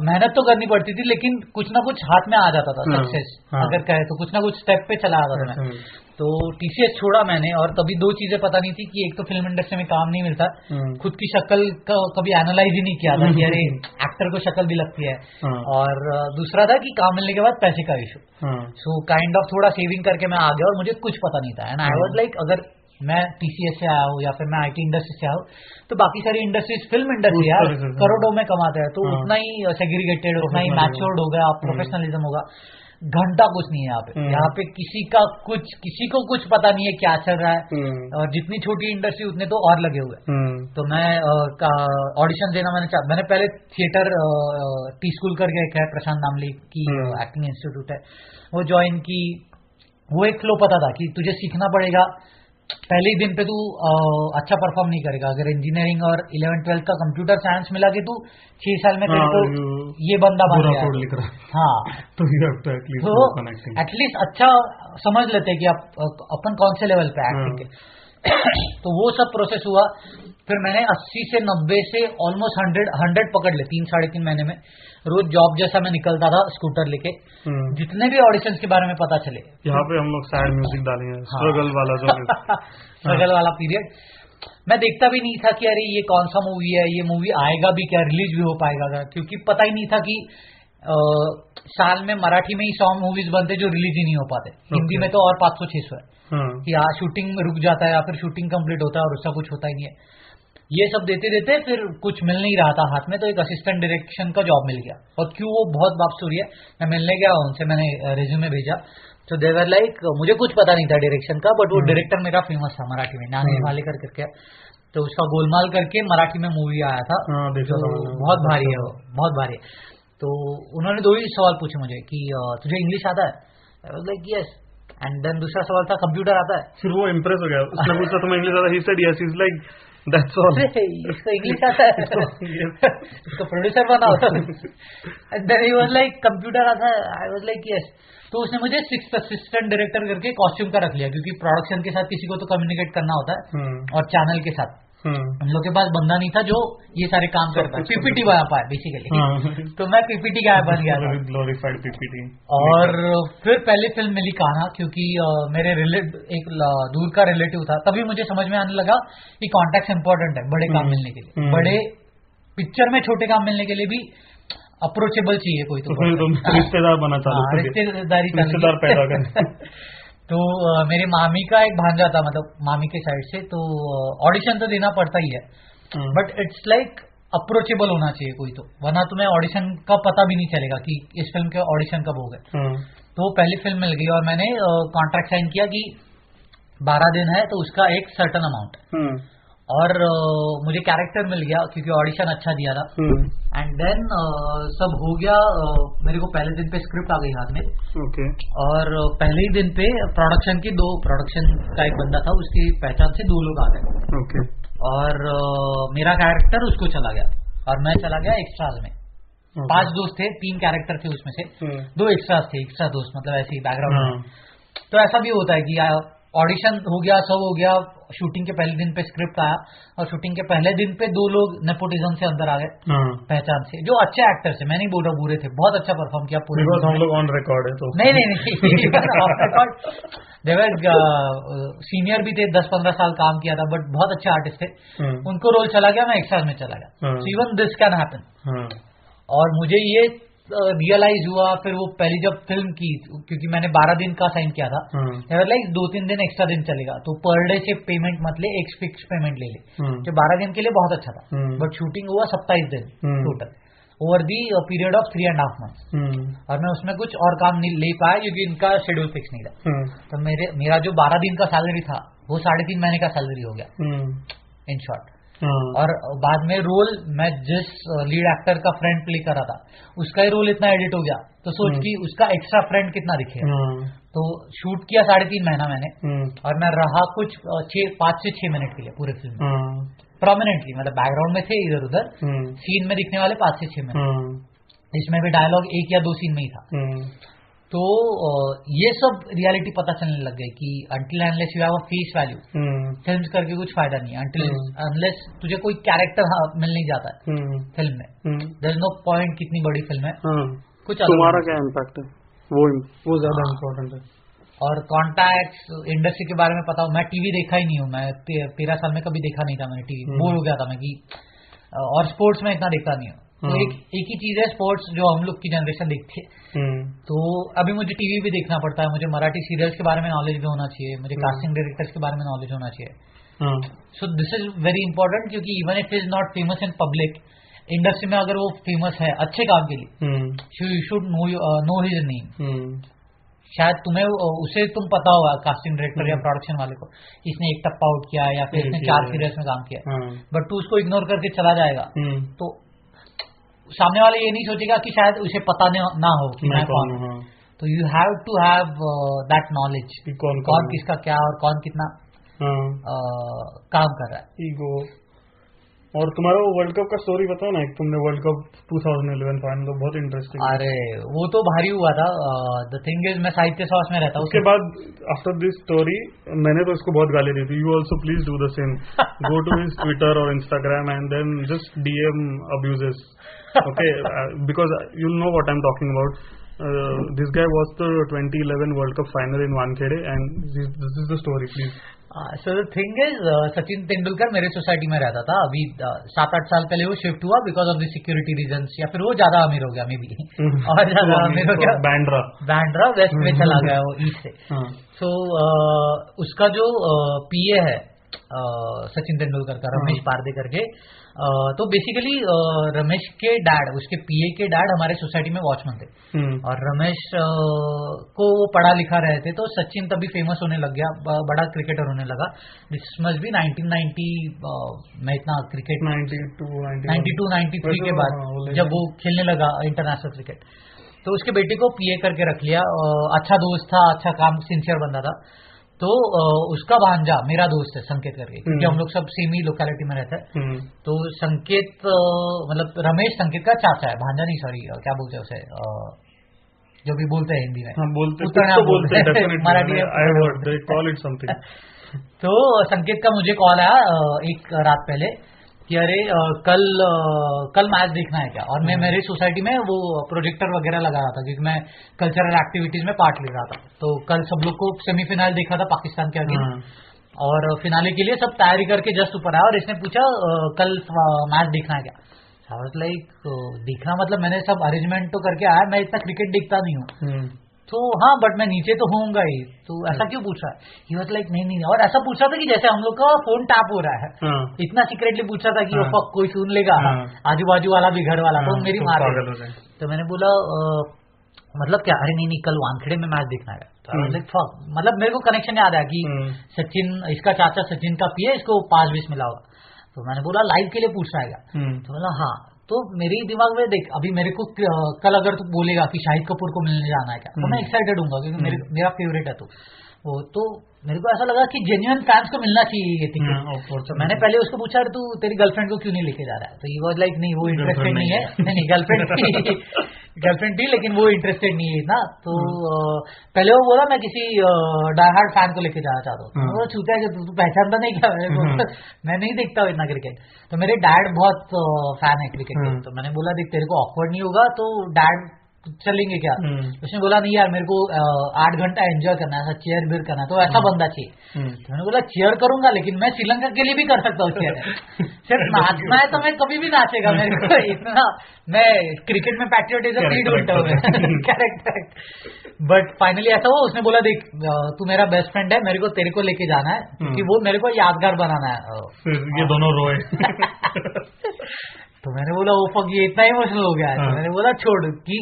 मेहनत तो करनी पड़ती थी लेकिन कुछ ना कुछ हाथ में आ जाता था हाँ, सक्सेस हाँ। अगर कहे तो कुछ ना कुछ स्टेप पे चला आता था मैं. हम्म, तो टीसीएस छोड़ा मैंने और तभी दो चीज़ें पता नहीं थी कि एक तो फ़िल्म इंडस्ट्री में काम नहीं मिलता. हम्म, खुद की शक्ल का कभी एनालाइज ही नहीं किया था कि अरे एक्टर को शक्ल भी लगती है. हाँ, और दूसरा था कि काम मिलने के बाद पैसे का इशू हाँ, सो काइंड ऑफ़ थोड़ा सेविंग करके मैं आ गया और मुझे कुछ पता नहीं था. एंड आई वाज लाइक अगर मैं टीसीएस से आया हूँ या फिर मैं आईटी इंडस्ट्री से आया हूँ तो बाकी सारी इंडस्ट्रीज़ फ़िल्म इंडस्ट्री यार हाँ। करोड़ों में कमाते हैं तो हाँ। उतना ही सेग्रीगेटेड उतना ही। मैच्योर्ड होगा प्रोफेशनलिज्म होगा घंटा कुछ नहीं है यहाँ पे हम्म। यहाँ पे किसी का कुछ किसी को कुछ पता नहीं है क्या चल रहा है हम्म, और जितनी छोटी इंडस्ट्री उतने तो और लगे हुए तो मैं ऑडिशन देना मैंने चाह मैंने पहले थिएटर टी स्कूल करके एक है प्रशांत नामली की। एक्टिंग इंस्टीट्यूट है वो ज्वाइन की वो एक फ्लो पता था कि तुझे सीखना पड़ेगा पहले ही दिन पे तू अच्छा परफॉर्म नहीं करेगा। अगर इंजीनियरिंग और इलेवन ट्वेल्थ का कंप्यूटर साइंस मिला के तू छह साल में तेरे हाँ, ये बंदा बन गया। लिख रहा हाँ। तो एटलीस्ट तो अच्छा समझ लेते हैं कि आप अपन कौन से लेवल पे एक्टिंग हाँ। के तो वो सब प्रोसेस हुआ। फिर मैंने 80 से 90 से ऑलमोस्ट 100 100 पकड़ ले तीन साढ़े तीन महीने में। रोज जॉब जैसा मैं निकलता था स्कूटर लेके। हम्म। जितने भी ऑडिशंस के बारे में पता चले। यहाँ पे हम लोग सैड म्यूज़िक डालेंगे। हाँ। स्ट्रगल वाला जो स्ट्रगल वाला पीरियड मैं देखता भी नहीं था कि अरे ये कौन सा मूवी है ये मूवी आएगा भी क्या रिलीज़ भी हो पाएगा क्या? क्योंकि पता ही नहीं था कि अ, साल में मराठी में ही सौ मूवीज़ बनते जो रिलीज़ ही नहीं हो पाते। हिंदी में तो और पाँच सौ छह सौ है हाँ। कि हाँ शूटिंग रुक जाता है या फिर शूटिंग कंप्लीट होता है और उसका कुछ होता ही नहीं है। ये सब देते देते फिर कुछ मिल नहीं रहा था हाथ में तो एक असिस्टेंट डायरेक्शन का जॉब मिल गया। और क्यों वो बहुत बाप है मैं मिलने गया उनसे मैंने रेज्यूमे भेजा। तो देवर लाइक मुझे कुछ पता नहीं था डायरेक्शन का बट वो डायरेक्टर मेरा फ़ेमस था मराठी में नाने हम्म। वालेकर करके तो उसका गोलमाल करके मराठी में मूवी आया था। हाँ, तो बहुत भारी है वो बहुत भारी है। तो उन्होंने दो ही सवाल पूछे मुझे कि तुझे इंग्लिश आता है? लाइक यस एंड देन दूसरा सवाल था कंप्यूटर आता है। फिर वो इम्प्रेस हो गया। उसने पूछा तुम्हें इंग्लिश आता ही? Said yes is like that's all इसको इंग्लिश आता है। इसको प्रोड्यूसर बनाओ। Then he was like computer आता है. आई वाज लाइक यस तो उसने मुझे सिक्स असिस्टेंट डायरेक्टर करके कॉस्ट्यूम का रख लिया क्योंकि प्रोडक्शन के साथ किसी को तो कम्युनिकेट करना होता है और चैनल के साथ। हम लोग के पास बंदा नहीं था जो ये सारे काम करता है पीपीटी बना पाया बेसिकली। तो मैं पीपीटी गाय बन गया था। Glorified PPT. और फिर पहली फ़िल्म मिली कान्हा क्योंकि मेरे रिलेटिव एक दूर का रिलेटिव था। तभी मुझे समझ में आने लगा कि कॉन्टेक्ट इंपॉर्टेंट है बड़े काम हम्म, मिलने के लिए। हम्म। बड़े पिक्चर में छोटे काम मिलने के लिए भी अप्रोचेबल चाहिए कोई तो। रिश्तेदार बना हाँ। रिश्तेदारी रिश्तेदार पैदा कर। तो मेरे मामी का एक भांजा था मतलब मामी के साइड से तो ऑडिशन तो देना पड़ता ही है। बट इट्स लाइक अप्रोचेबल होना चाहिए कोई तो। वरना तुम्हें ऑडिशन का पता भी नहीं चलेगा कि इस फ़िल्म के ऑडिशन कब हो गए। हाँ, तो पहली फ़िल्म मिल गई और मैंने कॉन्ट्रैक्ट साइन किया कि बारह दिन है तो उसका एक सर्टन अमाउंट हाँ, और अ, मुझे कैरेक्टर मिल गया क्योंकि ऑडिशन अच्छा दिया था। एंड देन uh, सब हो गया अ, मेरे को पहले दिन पे स्क्रिप्ट आ गई हाथ में। ओके और पहले ही दिन पे प्रोडक्शन की दो प्रोडक्शन का एक बंदा था उसकी पहचान से दो लोग आ गए। ओके और मेरा कैरेक्टर उसको चला गया। और मैं चला गया एक्स्ट्राज में। Okay. पाँच दोस्त थे तीन कैरेक्टर थे उसमें से। हाँ, दो एक्स्ट्राज थे एक्स्ट्रा दोस्त मतलब ऐसे ही बैकग्राउंड हाँ, तो ऐसा भी होता है कि ऑडिशन हो गया सब हो गया शूटिंग के पहले दिन पे स्क्रिप्ट आया और शूटिंग के पहले दिन पे दो लोग नेपोटिज्म से अंदर आ गए हाँ। पहचान से जो अच्छे एक्टर थे मैं नहीं बोल रहा बुरे थे बहुत अच्छा परफॉर्म किया पूरे बिकॉज़ हम लोग ऑन रिकॉर्ड है तो। नहीं नहीं नहीं देवर सीनियर भी थे दस पंद्रह साल काम किया था बट बहुत अच्छे आर्टिस्ट थे। हाँ, उनको रोल चला गया मैं एक्साज में चला गया। So even this can happen और मुझे ये रियलाइज़ हुआ फिर वो पहली जब फ़िल्म की क्योंकि मैंने बारह दिन का साइन किया था लाइक दो तीन दिन एक्स्ट्रा दिन चलेगा। तो पर डे से पेमेंट मत ले एक फिक्स पेमेंट ले ले। जो बारह दिन के लिए बहुत अच्छा था। हम्म। बट शूटिंग हुआ सत्ताईस दिन हम्म। Total over the period of three and half month और मैं उसमें कुछ और काम नहीं ले पाया क्योंकि इनका शेड्यूल फिक्स नहीं था। तो मेरे मेरा जो बारह दिन का सैलरी था वो साढ़े तीन महीने का सैलरी हो गया। इन शॉर्ट और बाद में रोल मैं जिस लीड एक्टर का फ्रेंड प्ले कर रहा था उसका ही रोल इतना एडिट हो गया। तो सोच हम्म। कि उसका एक्स्ट्रा फ्रेंड कितना दिखेगा हाँ, तो शूट किया साढ़े तीन महीना मैंने हाँ, और मैं रहा कुछ पाँच से छह मिनट के लिए पूरे फ़िल्म में। हाँ, प्रोमिनेंटली मतलब बैकग्राउंड में थे इधर उधर हाँ, सीन में दिखने वाले पाँच से छह मिनट हाँ, इसमें भी डायलॉग एक या दो सीन में ही था। हाँ, तो ये सब रियलिटी पता चलने लग गई कि until unless you have a face value हाँ, फ़िल्म करके कुछ फ़ायदा नहीं अंटिल हम्म। अनलेस तुझे कोई कैरेक्टर मिल नहीं जाता है हाँ, फ़िल्म में। हाँ, दर इज़ नो पॉइंट कितनी बड़ी फ़िल्म है। हाँ। कुछ तुम्हारा क्या इम्पैक्ट है? वो वो ज़्यादा इम्पोर्टेंट है। और कॉन्टैक्ट इंडस्ट्री के बारे में पता हो मैं टीवी देखा ही नहीं हूँ। मैं तेरह साल में कभी देखा नहीं था मैंने टीवी हम्म। बोर हो गया था मैं कि और स्पोर्ट्स में इतना देखता नहीं हूँ। तो हम्म। एक एक ही चीज़ है स्पोर्ट्स जो हम लोग की जनरेशन देखती है। हाँ, तो अभी मुझे टीवी भी देखना पड़ता है मुझे मराठी सीरियल्स के बारे में नॉलेज भी होना चाहिए मुझे हम्म। कास्टिंग डायरेक्टर्स के बारे में नॉलेज होना चाहिए। हाँ, so this is very important क्योंकि even if is not famous in public industry में अगर वो फ़ेमस है अच्छे काम के लिए हाँ, you should know know his name हाँ, शायद तुम्हें उसे तुम पता होगा कास्टिंग डायरेक्टर या हम्म। प्रोडक्शन वाले को। इसने एक टप्पा आउट किया या फिर इसने चार है। सीरियल्स में काम किया। हाँ, बट तू उसको इग्नोर करके चला जाएगा। हाँ, तो सामने वाले ये नहीं सोचेगा कि शायद उसे पता न- ना हो कि मैं कौन हूँ। हूँ तो you have to have that knowledge कौन कौन किसका क्या और कौन कितना हाँ। काम कर रहा है। ईगो और तुम्हारा वो वर्ल्ड कप का स्टोरी बताओ ना एक तुमने वर्ल्ड कप 2011 फाइनल तो बहुत इंटरेस्टिंग अरे वो तो भारी हुआ था द थिंग इज़ मैं साहित्य सॉस में रहता हूँ उसके बाद आफ्टर दिस स्टोरी मैंने तो इसको बहुत गाली दी थी you also please do the same go to his Twitter और Instagram and then just DM abuses okay uh, because you'll know what I'm talking about. Uh, this guy was the 2011 World Cup final in Wankhede, and this, this is the story. Please. So the thing is Sachin Tendulkar मेरे society में रहता था। अभी uh, सात आठ साल पहले वो शिफ्ट हुआ because of the security reason या फिर वो ज़्यादा अमीर हो गया मे बी और ज़्यादा अमीर हो गया। बैंड्रा बैंड्रा वेस्ट में चला गया वो ईस्ट से। सो so, uh, उसका जो पीए uh, है सचिन तेंदुलकर का रमेश पारदे करके तो बेसिकली रमेश के डैड उसके पीए के डैड हमारे सोसाइटी में वॉचमैन थे। हम्म। और रमेश को वो पढ़ा लिखा रहे थे तो सचिन तभी फ़ेमस होने लग गया बड़ा क्रिकेटर होने लगा दिस मस्ट बी 1990 में इतना क्रिकेट 92 93 के बाद जब वो खेलने लगा इंटरनेशनल क्रिकेट तो उसके बेटे को पीए करके रख लिया अच्छा दोस्त था अच्छा काम सिंसियर बंदा था। तो उसका भांजा मेरा दोस्त है संकेत करके क्योंकि हम लोग सब सेम ही लोकेलिटी में रहते हैं। हम्म। तो संकेत मतलब रमेश संकेत का चाचा है भांजा नहीं सॉरी क्या बोलते हैं उसे जो भी बोलते हैं हिंदी में। हाँ, बोलते, तो बोलते, मराठी तो संकेत का मुझे कॉल आया एक रात पहले। कि अरे कल कल मैच देखना है क्या और मैं हम्म। मेरी सोसाइटी में वो प्रोजेक्टर वगैरह लगा रहा था क्योंकि मैं कल्चरल एक्टिविटीज़ में पार्ट ले रहा था तो कल सब लोग को सेमीफाइनल देखा था पाकिस्तान के आगे हम्म। और फिनाले के लिए सब तैयारी करके जस्ट ऊपर आया और इसने पूछा कल मैच देखना है क्या लाइक देखना मतलब मैंने सब अरेंजमेंट तो करके आया मैं इतना क्रिकेट देखता नहीं हूँ हम्म। तो हाँ बट मैं नीचे तो होऊँगा ही तो ऐसा क्यों पूछा ही वॉज़ लाइक नहीं नहीं और ऐसा पूछा था कि जैसे हम लोग का फ़ोन टैप हो रहा है हाँ। इतना सीक्रेटली पूछा था कि हाँ। वो कोई सुन लेगा हाँ। आजू बाजू वाला भी घर वाला तो हाँ, मेरी मार तो मैंने बोला मतलब क्या अरे नहीं नहीं कल वानखेड़े में मैच देखना है तो। मतलब मेरे को कनेक्शन याद आया कि। सचिन इसका चाचा सचिन का पिए इसको पाँच बीस मिला होगा तो मैंने बोला लाइव के लिए पूछ रहा है। तो बोला हाँ तो मेरे दिमाग में देख अभी मेरे को कल अगर तू बोलेगा कि शाहिद कपूर को मिलने जाना है क्या तो मैं एक्साइटेड हूँ क्योंकि हम्म। मेरा फेवरेट है तो वो तो मेरे को ऐसा लगा कि जेन्यून फैंस को मिलना चाहिए ये टिकट तो मैंने पहले उसको पूछा तू तेरी गर्लफ्रेंड को क्यों नहीं लेके जा रहा है? तो ये वॉज़ लाइक नहीं वो इंटरेस्टेड नहीं है. नहीं नहीं गर्लफ्रेंड गर्लफ्रेंड थी लेकिन वो इंटरेस्टेड नहीं है ना तो हम्म। पहले वो बोला मैं किसी डायहार्ड फ़ैन को लेके जाना चाहता हूँ। वो छूता है कि तू पहचानता नहीं क्या। मैं नहीं देखता हूँ इतना क्रिकेट तो मेरे डैड बहुत फ़ैन है क्रिकेट के। तो मैंने बोला देख तेरे को ऑकवर्ड नहीं होगा तो डैड चलेंगे क्या? हम्म। उसने बोला नहीं यार मेरे को आठ घंटा एंजॉय करना है चेयर बियर करना है। तो ऐसा हम्म। बंदा चाहिए। हम्म। तो मैंने बोला चेयर करूँगा लेकिन मैं श्रीलंका के लिए भी कर सकता हूँ चेयर सिर्फ़ नाचना है तो मैं कभी भी नाचेगा मेरे को इतना मैं क्रिकेट में पैट्रियोटिज्म नहीं ढूंढता हूँ कैरेक्टर बट फाइनली ऐसा हुआ उसने बोला देख तू मेरा बेस्ट फ्रेंड है मेरे को तेरे को लेके जाना है क्योंकि वो मेरे को यादगार बनाना है। ये दोनों रोए। तो मैंने बोला वो फक ये इतना इमोशनल हो गया है तो हाँ। मैंने बोला छोड़ कि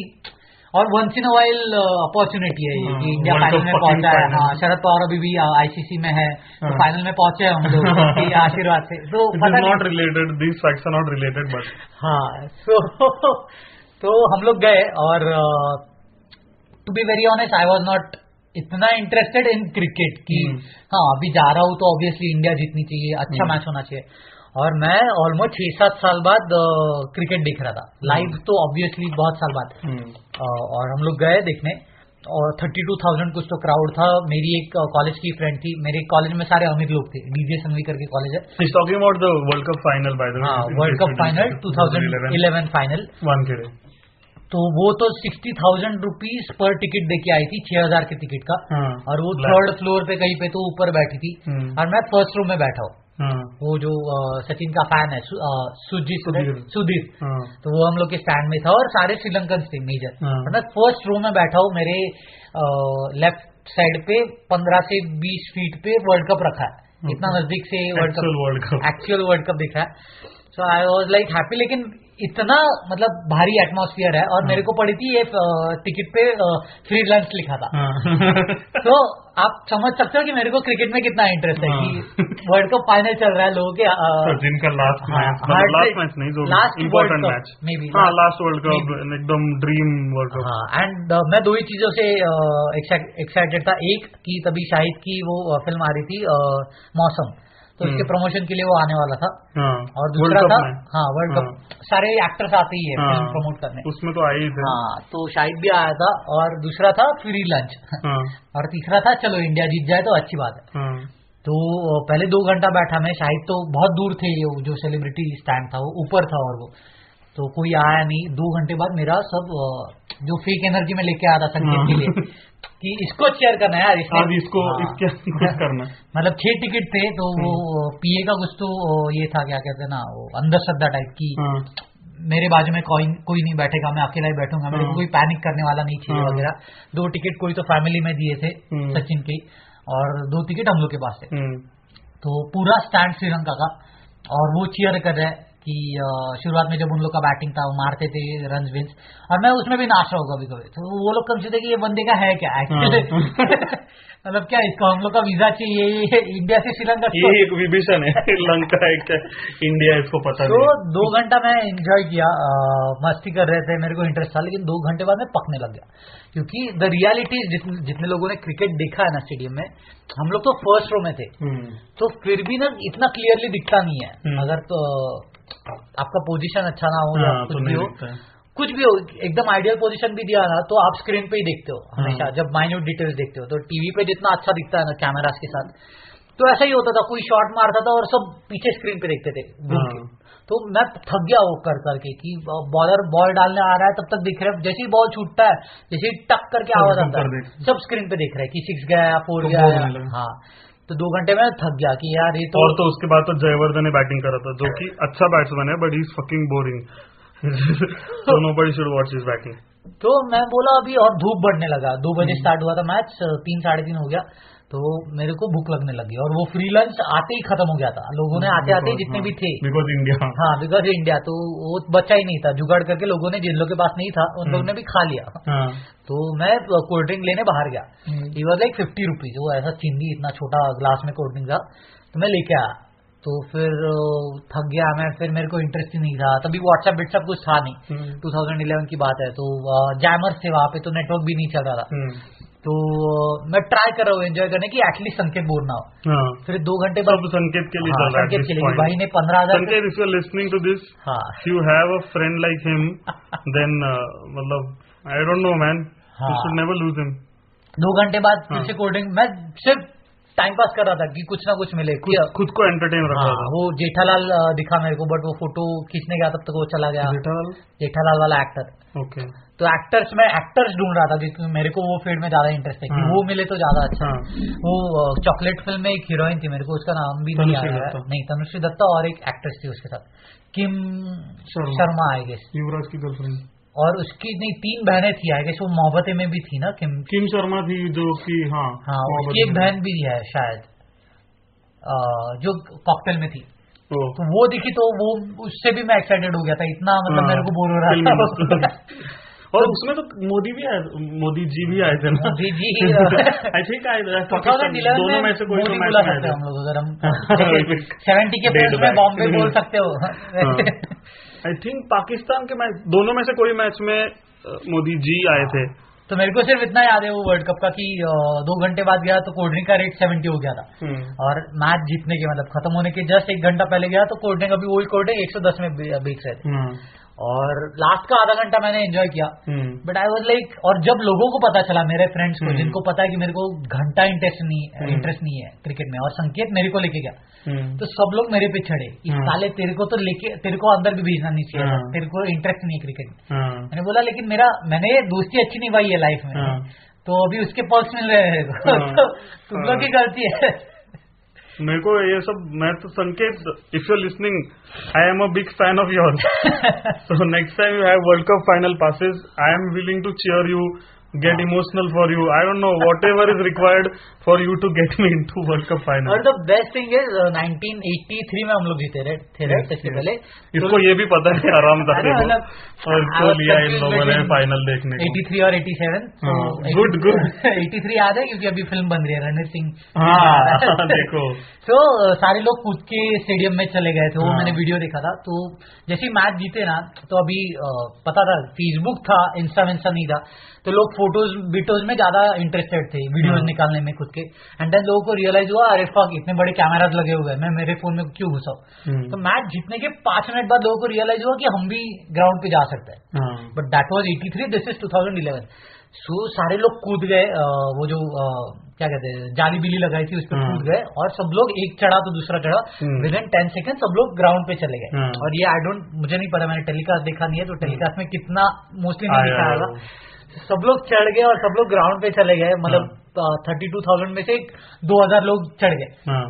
और वंस इन वाइल अपॉर्चुनिटी है ये कि इंडिया फाइनल में पहुँचा है हाँ शरद पवार अभी भी आईसीसी uh, में है तो फाइनल हाँ। में पहुँचे हैं हम लोग आशीर्वाद से तो not related these facts are not related but हाँ सो तो हम लोग गए और to be very honest I was not इतना इंटरेस्टेड इन क्रिकेट की। हाँ अभी जा रहा हूँ तो ऑब्वियसली इंडिया जीतनी चाहिए अच्छा मैच हम्म। होना चाहिए और मैं ऑलमोस्ट छह सात साल बाद क्रिकेट देख रहा था। लाइव तो ऑब्वियसली बहुत साल बाद। हम्म। और हम लोग गए देखने। और थर्टी टू थाउज़ेंड कुछ तो क्राउड था। मेरी एक कॉलेज की फ्रेंड थी। मेरे कॉलेज में सारे अमीर लोग थे। डीजे संघवी करके कॉलेज है। Talking about the world cup final by the world cup final two thousand eleven final one के तो वो तो सिक्सटी थाउज़ेंड रुपीज़ पर टिकट देके आई थी छह हज़ार के टिकट का। हाँ, और वो थर्ड फ्लोर पे कहीं पे तो ऊपर बैठी थी। हम्म। और मैं फ़र्स्ट रो में बैठा हाँ। वो जो सचिन का फ़ैन है सुजीत सुधीर। हाँ। तो वो हम लोग के स्टैंड में था और सारे श्रीलंकन थे मेजर मतलब फ़र्स्ट रो में बैठा हूँ मेरे लेफ़्ट साइड पे पंद्रह से बीस फीट पे वर्ल्ड कप रखा है। इतना नज़दीक से world cup actual world cup दिखा है। So I was like happy लेकिन इतना मतलब भारी एटमोस्फियर है और हाँ। मेरे को पड़ी थी ये टिकट पे फ्री लंच लिखा था। हाँ। तो आप समझ सकते हो कि मेरे को क्रिकेट में कितना इंटरेस्ट है कि वर्ल्ड कप फाइनल चल रहा है लोगों के जिनका लास्ट मैच लास्ट मैच नहीं जो last important match maybe last world cup एकदम ड्रीम वर्ल्ड कप एंड मैं दो ही चीज़ों से एक्साइटेड था। एक की तभी शाहिद की वो फ़िल्म आ रही थी मौसम। तो उसके हम्म। प्रमोशन के लिए वो आने वाला था। हाँ और दूसरा था हाँ वर्ल्ड कप सारे एक्टर्स आते ही है हाँ। फ़िल्म प्रमोट करने। उसमें तो ही थे। हाँ तो शाहिद भी आया था और दूसरा था फ्री लंच हाँ। और तीसरा था चलो इंडिया जीत जाए तो अच्छी बात है। हाँ। तो पहले दो घंटा बैठा मैं शाहिद तो बहुत दूर थे ये जो सेलिब्रिटी स्टैंड था वो ऊपर था और वो। तो कोई आया नहीं। दो घंटे बाद मेरा सब जो फेक एनर्जी में लेके आया था संगीत के लिए कि इसको चेयर करना है यार इसने इसको हाँ। इसके कुछ करना मतलब छह टिकट थे तो वो पीए का कुछ तो ये था क्या कहते हैं ना वो अंधश्रद्धा टाइप की हाँ मेरे बाजू में कोई कोई नहीं बैठेगा मैं अकेला ही बैठूँगा मेरे को हाँ। कोई पैनिक करने वाला नहीं चाहिए हाँ। वगैरह दो टिकट कोई तो फैमिली में दिए थे हम्म। सचिन के और दो टिकट हम लोग के पास थे हम्म, तो पूरा स्टैंड श्रीलंका का और वो चेयर कर रहे हैं कि शुरुआत में जब उन लोग का बैटिंग था वो मारते थे रन विंस और मैं उसमें भी नाच रहा हूँ कभी कभी तो वो लोग कम से कि ये बंदे का है क्या? एक्चुअली हाँ। मतलब क्या इसको हम लोग का वीज़ा चाहिए? ये इंडिया से श्रीलंका ये एक विभीषण है। श्रीलंका एक इंडिया इसको पता तो दो घंटा मैं एंजॉय किया मस्ती कर रहे थे मेरे को इंटरेस्ट था लेकिन दो घंटे बाद मैं पकने लग गया। क्योंकि द रियलिटी जितने, जितने लोगों ने क्रिकेट देखा है ना स्टेडियम में हम लोग तो फ़र्स्ट रो में थे। हम्म, तो फिर भी ना इतना क्लियरली दिखता नहीं है। हम्म। अगर तो आपका पोजीशन अच्छा ना हो या हाँ, कुछ तो भी हो कुछ भी हो एकदम आइडियल पोजीशन भी दिया ना तो आप स्क्रीन पे ही देखते हो हमेशा हाँ। जब माइन्यूट डिटेल्स देखते हो तो टीवी पे जितना अच्छा दिखता है ना कैमरास के साथ तो ऐसा ही होता था कोई शॉट मारता था और सब पीछे स्क्रीन पे देखते थे हाँ। तो मैं थक गया वो कर करके कि बॉलर बॉल डालने आ रहा है तब तक दिख रहा है जैसे ही बॉल छूटता है जैसे ही टक करके आवाज़ आता है सब स्क्रीन पे देख रहे हैं कि सिक्स गया फोर तो गया। हाँ तो दो घंटे में थक गया कि यार ये तो और तो उसके बाद तो जयवर्धन ने बैटिंग करा था जो कि अच्छा बैट्समैन है but is fucking boring so nobody should watch is batting तो मैं बोला अभी और धूप बढ़ने लगा। दो बजे हम्म। स्टार्ट हुआ था मैच तीन साढ़े तीन हो गया। तो मेरे को भूख लगने लगी और वो फ्री लंच आते ही खत्म हो गया था। लोगों ने आते आते ही जितने भी थे। बिकॉज़ इंडिया हाँ बिकॉज़ इंडिया तो वो बचा ही नहीं था। जुगाड़ करके लोगों ने जिन लोग के पास नहीं था उन लोगों ने भी खा लिया। हाँ। तो मैं कोल्ड ड्रिंक लेने बाहर गया। हम्म। He was like fifty rupees वो ऐसा चिंदी इतना छोटा ग्लास में कोल्ड ड्रिंक था। तो मैं लेके आया। तो फिर थक गया मैं। फिर मेरे को इंटरेस्ट ही नहीं था। तभी व्हाट्सएप व्हाट्सएप कुछ था नहीं। हम्म, 2011 की बात है। तो जैमर्स थे वहाँ पे तो नेटवर्क भी नहीं चल रहा था। हम्म, तो मैं ट्राई कर रहा हूँ एंजॉय करने की एटलीस्ट संकेत बोर ना हो। हाँ। फिर दो घंटे बाद संकेत के लिए हाँ, संकेत के लिए भाई ने पंद्रह हज़ार संकेत if you are listening to this हाँ। if you have a friend like him uh, मतलब I don't know man. You हाँ। should never lose him. दो घंटे बाद फिर हाँ। से कोल्ड ड्रिंक मैं सिर्फ़ टाइम पास कर रहा था कि कुछ ना कुछ मिले खुद खुद को एंटरटेन रखा हाँ, था। वो जेठालाल दिखा मेरे को बट वो फ़ोटो खींचने गया तब तक वो चला गया। जेठालाल? जेठालाल वाला एक्टर ओके तो एक्टर्स में एक्टर्स ढूंढ रहा था क्योंकि मेरे को वो फ़ील्ड में ज़्यादा इंटरेस्ट है कि हाँ। वो मिले तो ज़्यादा अच्छा। हाँ। वो चॉकलेट फ़िल्म में एक हीरोइन थी मेरे को उसका नाम भी नहीं आ तनुश्री रहा दत्ता। नहीं तनुश्री दत्ता और एक एक्ट्रेस थी उसके साथ। किम शर्मा। आई गेस युवराज की गर्लफ्रेंड और उसकी नहीं तीन बहनें थी आई गेस वो मोहब्बतें में भी थी ना किम? किम शर्मा थी जो कि हाँ हाँ उसकी एक बहन भी है शायद। जो कॉकटेल में थी। तो। वो दिखी तो वो उससे भी मैं एक्साइटेड हो गया था इतना मतलब हाँ, मेरे को बोर हो रहा था। में। और उसमें तो मोदी भी आए मोदी जी भी आए थे ना। मोदी जी। आई थिंक पाकिस्तान- दोनों में से कोई तो मोदी बुला सकते हैं हम लोग अगर हम हाँ, सेवेंटी के Dead में बॉम्बे बोल सकते हो। आई थिंक पाकिस्तान के मैच दोनों में से कोई मैच में मोदी जी आए थे। तो मेरे को सिर्फ़ इतना याद है वो वर्ल्ड कप का कि दो घंटे बाद गया तो कोल्ड का रेट सेवेंटी हो गया था। हम्म, और मैच जीतने के मतलब खत्म होने के जस्ट एक घंटा पहले गया तो कोल्ड का अभी वही कोल्ड एक सौ दस में बेच रहे थे। हम्म, और लास्ट का आधा घंटा मैंने एंजॉय किया hmm, but I was like और जब लोगों को पता चला मेरे फ्रेंड्स को हम्म। जिनको पता है कि मेरे को घंटा इंटरेस्ट नहीं हम्म। इंटरेस्ट नहीं है क्रिकेट में और संकेत मेरे को लेके गया हम्म, तो सब लोग मेरे पे चढ़े इस हम्म। साले तेरे को तो लेके तेरे को अंदर भी भेजना नहीं चाहिए हाँ। तेरे को इंटरेस्ट नहीं है क्रिकेट में हाँ, मैंने बोला लेकिन मेरा मैंने दोस्ती अच्छी निभाई है लाइफ में हाँ। तो अभी उसके पर्क्स मिल रहे हैं। हाँ। तो तुम लोग की गलती है मेरे को ये सब मैं तो Sanket if you listening I am a big fan of your so next time you have World Cup final passes, I am willing to cheer you, get emotional for you. I don't know whatever is required for you to get me into World Cup final. और the best thing is 1983 में हम लोग जीते रहे थे इससे yes. पहले इसको ये भी पता है आराम था मतलब और इसको लिया इन लोगों ने फाइनल देखने को 83 और 87 तो हाँ, good, good. 83 याद है क्योंकि अभी फ़िल्म बन रही है रणवीर सिंह हाँ देखो तो सारे लोग कूद के स्टेडियम में चले गए थे वो हाँ। मैंने वीडियो देखा था तो जैसे मैच जीते ना तो अभी पता था फेसबुक था इंस्टा विंस्टा नहीं था तो लोग फ़ोटोज़ वीडियोज़ में ज़्यादा इंटरेस्टेड थे वीडियोज़ हाँ। निकालने में खुद के। एंड देन लोगों को रियलाइज़ हुआ अरे फक इतने बड़े कैमराज लगे हुए हैं। मैं मेरे फ़ोन में क्यों घुसा? हम्म। तो मैच जीतने के पाँच मिनट बाद लोगों को रियलाइज़ हुआ कि हम भी ग्राउंड पे जा सकते हैं। But that was eighty three this is two thousand eleven so सारे लोग कूद गए वो जो क्या कहते हैं जाली बिली लगाई थी उस पर हाँ। कूद गए। और सब लोग एक चढ़ा तो दूसरा चढ़ा। विद इन टेन सेकेंड सब लोग ग्राउंड पे चले गए। हाँ। और ये आई डोंट मुझे नहीं पता मैंने टेलीकास्ट देखा नहीं है तो टेलीकास्ट में कितना मोस्टली नहीं दिखाया होगा। सब लोग चढ़ गए और सब लोग ग्राउंड पे चले गए मतलब थर्टी टू थाउज़ेंड में से दो हज़ार लोग चढ़ गए। हाँ।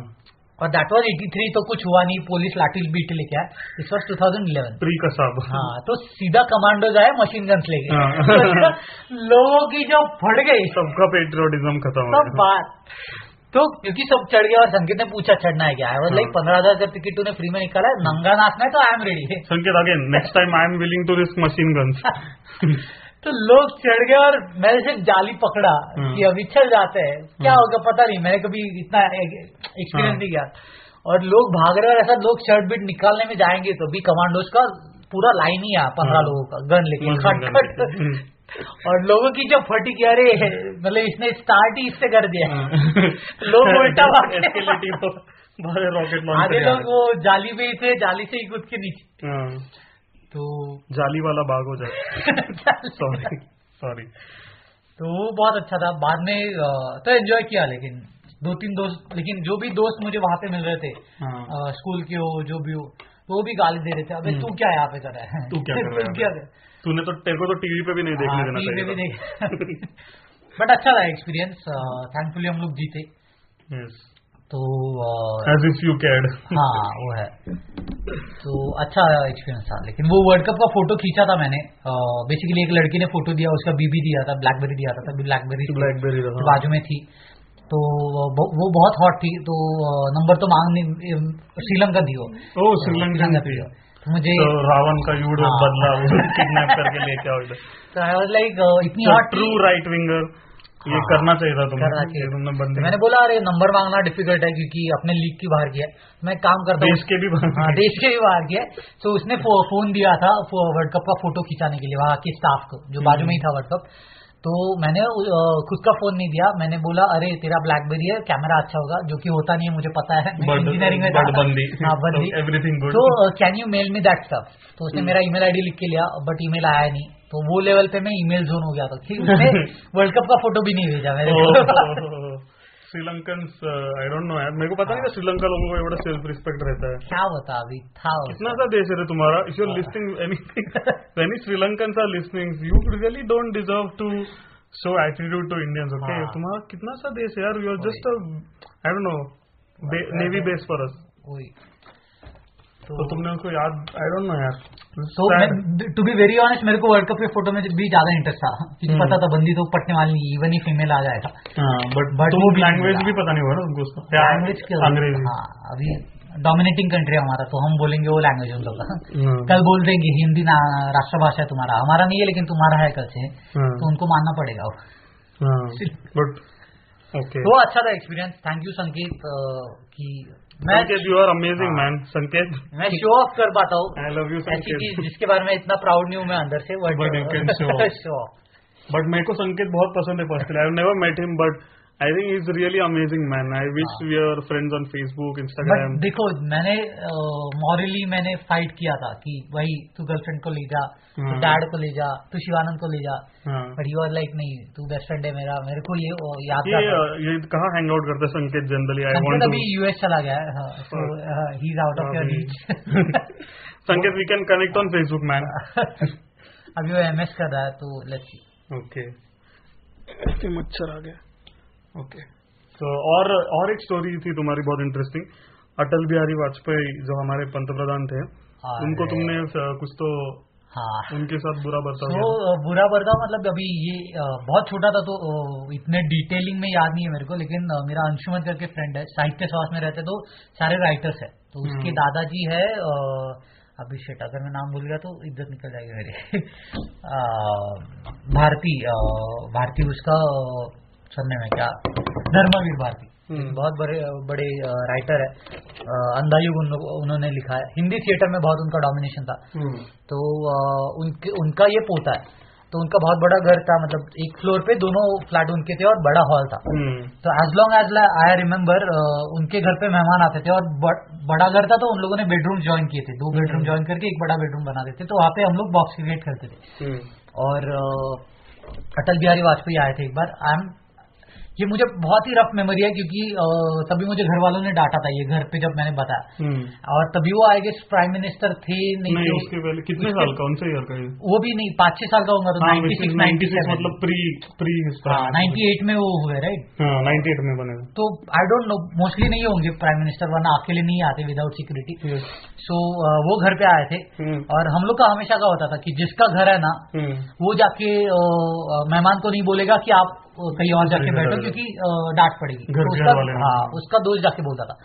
और दैट वॉज़ एटी थ्री तो कुछ हुआ नहीं पुलिस लाठी बीट लेके आए। इस was two thousand eleven pre Kasab हाँ तो सीधा कमांडोज आए मशीन गन्स लेके हाँ। लोगों की जो फट गई। सबका पेट्रियोटिज्म खत्म सब बात। तो क्योंकि सब चढ़ गया और संकेत ने पूछा चढ़ना है क्या? है लाइक हाँ। पंद्रह हज़ार का टिकट तूने फ्री में निकाला है। नंगा नाचना है तो I am ready Sanket again next time I am willing to risk machine guns तो लोग चढ़ गए और मैंने सिर्फ़ जाली पकड़ा हम्म। कि अभी चल जाते हैं क्या हम्म। होगा पता नहीं मैंने कभी इतना एक्सपीरियंस हाँ। नहीं किया और लोग भाग रहे और ऐसा लोग शर्ट बीट निकालने में जाएँगे तो भी कमांडोज का पूरा लाइन ही है पंद्रह हाँ। लोगों का गन लेके Machine खट खट हम्म। और लोगों की जो फटी कि अरे मतलब इसने स्टार्ट ही इससे कर दिया हाँ। लोग उल्टा भाग बाहर रॉकेट आधे लोग वो जाली पे ही थे जाली से ही कूद के नीचे तो जाली वाला बाग हो जाए सॉरी सॉरी तो वो बहुत अच्छा था। बाद में तो एंजॉय किया लेकिन दो तीन दोस्त लेकिन जो भी दोस्त मुझे वहाँ पे मिल रहे थे हाँ। अ, स्कूल के हो जो भी हो तो वो भी गाली दे रहे थे। अबे हम्म। तू क्या यहाँ पे कर रहा है? तू क्या कर रहा है? तूने तो तेरे को तो टीवी पे भी नहीं देखने हाँ, देना TV पे भी चाहिए देख बट अच्छा था एक्सपीरियंस थैंकफुली हम लोग जीते। यस तो एज इफ़ यू कैड हाँ वो है। तो अच्छा एक्सपीरियंस था लेकिन वो वर्ल्ड कप का फ़ोटो खींचा था मैंने। बेसिकली एक लड़की ने फ़ोटो दिया उसका बीबी दिया था ब्लैकबेरी दिया था तभी ब्लैकबेरी ब्लैकबेरी जो बाजू में थी। तो वो बहुत हॉट थी तो नंबर तो मांग नहीं श्रीलंका थी वो ओ श्रीलंकन थी तो मुझे तो रावण का युद्ध हाँ। बदला किडनैप करके लेके आओ तो आई वाज लाइक इतनी हॉट ट्रू राइट विंगर ये हाँ। करना चाहिए था तुम्हें करना चाहिए। तुमने तो बंदी मैंने बोला अरे नंबर मांगना डिफ़िकल्ट है क्योंकि अपने लीग की बाहर किया मैं एक काम करता हूँ। देश के भी बाहर हाँ। देश के भी बाहर किया तो उसने फ़ोन दिया था वर्ल्ड कप का फ़ोटो खिंचाने के लिए वहाँ के स्टाफ को जो बाजू में ही था वर्ल्ड कप तो मैंने खुद का फ़ोन नहीं दिया। मैंने बोला अरे तेरा ब्लैकबेरी है कैमरा अच्छा होगा जो कि होता नहीं है मुझे पता है। इंजीनियरिंग में बंदी बंदी एवरीथिंग गुड तो can you mail me that stuff तो उसने मेरा ईमेल आईडी लिख के लिया बट ईमेल आया नहीं। तो वो लेवल पे मैं ईमेल जोन हो गया था। ठीक उसने वर्ल्ड कप का फ़ोटो भी नहीं भेजा मेरे को। श्रीलंकन आई डोंट नो यार मेरे को पता नहीं था श्रीलंका लोगों को बड़ा सेल्फ रिस्पेक्ट रहता है। क्या बता अभी? था कितना सा देश है तुम्हारा? If you're listening anything any Sri Lankan are listening you really don't deserve to show attitude to Indians okay. तुम्हारा कितना सा देश है यार you are just I don't know navy base for us तो तुमने उसको याद आई डोंट नो यार. तो टू बी वेरी ऑनेस्ट मेरे को वर्ल्ड कप के फ़ोटो में भी ज़्यादा इंटरेस्ट था। क्योंकि हम्म। पता था बंदी तो पटने वाली नहीं इवन ही फीमेल आ जाएगा बट But तो वो लैंग्वेज भी पता नहीं हुआ ना उनको लैंग्वेज के अंग्रेज़ी। हाँ अभी डोमिनेटिंग कंट्री है हमारा तो हम बोलेंगे वो लैंग्वेज उन लोग का। हाँ, कल बोल देंगे हिंदी ना राष्ट्रभाषा है तुम्हारा। हमारा नहीं है लेकिन तुम्हारा है कल से। हाँ, तो उनको मानना पड़ेगा वो। बट ओके तो अच्छा था एक्सपीरियंस थैंक यू संकेत की मैं संकेत यू आर अमेजिंग मैन संकेत मैं शो ऑफ़ कर पाता हूँ। आई लव यू ऐसी संकेत चीज़ जिसके बारे में इतना प्राउड नहीं हूँ मैं अंदर से बट शो ऑफ़. बट मेरे को संकेत बहुत पसंद है personally I never met him but I think is really amazing man I wish we are friends on Facebook Instagram देखो मैंने मॉरली uh, मैंने फाइट किया था कि भाई तू गर्लफ्रेंड को ले जा तू हाँ। डैड को ले जा तू शिवानंद को ले जा। हाँ। बट यू आर लाइक नहीं तू बेस्ट फ्रेंड है मेरा मेरे को ये याद ये ये कहाँ हैंग आउट करते संकेत जनरली आई वांट अभी यूएस चला गया है so he. Is out of your reach Sanket we can connect on Facebook man अभी वो एमएस कर रहा है तो लेट्स सी ओके मच्छर आ गया। ओके तो और और एक स्टोरी थी तुम्हारी बहुत इंटरेस्टिंग अटल बिहारी वाजपेयी जो हमारे पंतप्रधान थे उनको तुमने कुछ तो हाँ। उनके साथ बुरा बर्ताव तो किया। बुरा बर्ताव मतलब अभी ये बहुत छोटा था तो इतने डिटेलिंग में याद नहीं है मेरे को लेकिन मेरा अंशुमन करके फ्रेंड है साहित्य स्वास्थ्य में रहते तो सारे राइटर्स है। तो उसके हम्म। दादाजी है अभी शेट अगर मैं नाम भूल गया तो इज़्ज़त निकल जाएगी मेरी। भारती भारती उसका सरने में क्या? धर्मवीर भारती हम्म। बहुत बड़े बड़े राइटर है। अंधायुग उन, उन्होंने लिखा है। हिंदी थिएटर में बहुत उनका डोमिनेशन था। हम्म, तो उनके उनका ये पोता है। तो उनका बहुत बड़ा घर था मतलब एक फ्लोर पे दोनों फ्लैट उनके थे और बड़ा हॉल था। हम्म, तो as long as I remember उनके घर पे मेहमान आते थे और बड़ा घर था तो उन लोगों ने बेडरूम ज्वाइन किए थे। दो बेडरूम ज्वाइन करके एक बड़ा बेडरूम बना देते तो वहाँ पे हम लोग बॉक्स क्रिकेट खेलते थे। और अटल बिहारी वाजपेयी आए थे एक बार। आई एम ये मुझे बहुत ही रफ मेमोरी है क्योंकि तभी मुझे घर वालों ने डांटा था ये घर पे जब मैंने बताया। हम्म। और तभी वो आई गेस प्राइम मिनिस्टर थे नहीं नहीं थे उसके पहले कितने साल का? उनसे ईयर का वो भी नहीं पाँच छह साल का होगा तो नाइन्टी सिक्स नाइन्टी मतलब प्री प्री नाइन्टी एट में वो हुए राइट हाँ नाइन्टी एट में बने। तो आई डोंट नो मोस्टली नहीं होंगे प्राइम मिनिस्टर वरना अकेले नहीं आते विदाउट सिक्योरिटी सो वो घर पे आए थे। हम्म, और हम लोग का हमेशा का होता था कि जिसका घर है ना हम्म, वो जाके मेहमान को नहीं बोलेगा कि आप कहीं और जाके बैठो क्योंकि डांट पड़ेगी। घर तो उसका हाँ उसका दोस्त जाके बोलता था।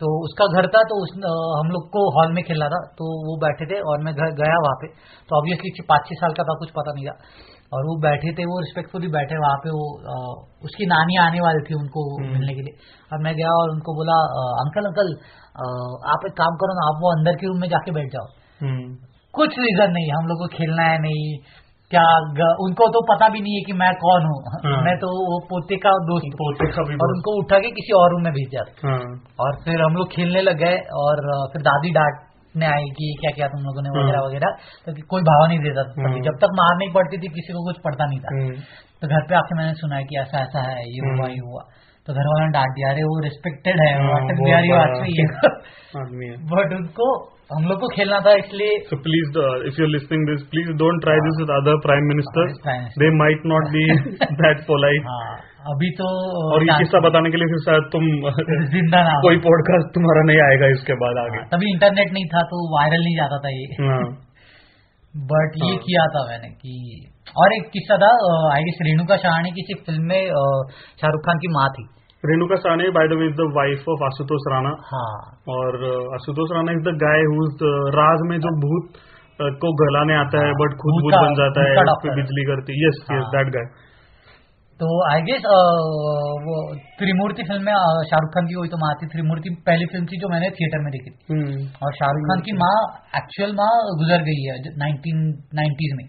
तो उसका घर था तो उस हम लोग को हॉल में खेलना था तो वो बैठे थे और मैं घर गया वहाँ पे। तो ऑब्वियसली पाँच छह साल का था कुछ पता नहीं था। और वो बैठे थे वो रिस्पेक्टफुली बैठे वहाँ पे वो अ, उसकी नानी आने वाली थी उनको हम्म। मिलने के लिए। और मैं गया और उनको बोला "अ, अंकल अंकल अ, आप एक काम करो ना आप वो अंदर के रूम में जाके बैठ जाओ। हम्म, कुछ रीजन नहीं हम लोग को खेलना है नहीं क्या ग, उनको तो पता भी नहीं है कि मैं कौन हूँ। हाँ। मैं तो वो पोते का दोस्त पोते का भी और उनको उठा के किसी और रूम में भेज दिया। हाँ। और फिर हम लोग खेलने लग गए और फिर दादी डांटने आई कि क्या क्या तुम लोगों ने हाँ। वगैरह वगैरह। तो कोई भाव नहीं देता। हाँ। जब तक मार नहीं पड़ती थी किसी को कुछ पड़ता नहीं था। तो घर पे आके मैंने सुना है कि ऐसा ऐसा है ये हुआ। ये हुआ। तो घर वालों ने डांट दिया अरे वो रिस्पेक्टेड है हाँ, अटल बिहारी वाजपेयी है बट उनको हम लोग को खेलना था इसलिए you're listening this, please don't try this with other prime ministers. Prime Minister. They might not be that polite. हाँ अभी तो और ये किस्सा बताने के लिए फिर शायद तुम ज़िंदा ना कोई पॉडकास्ट तुम्हारा नहीं आएगा इसके बाद आगे हाँ, तभी इंटरनेट नहीं था तो वायरल नहीं जाता था ये हाँ बट ये हाँ। किया था मैंने कि और एक किस्सा था आई गेस रेणुका शाहनी किसी फ़िल्म में शाहरुख खान की माँ थी Renuka Sahni by the way is the wife of Ashutosh Rana हाँ। और uh, Ashutosh Rana is the guy who Raaz में जो भूत uh, को गलाने आता है बट खुद भूत बन जाता है उस पे बिजली करती यस यस हाँ। दैट गाय तो आई गेस वो त्रिमूर्ति फ़िल्म में शाहरुख खान की वही तो माँ थी त्रिमूर्ति पहली फ़िल्म थी जो मैंने थिएटर में देखी थी। और शाहरुख खान की माँ एक्चुअल माँ गुजर गई है नाइनटीन नाइन्टीज में।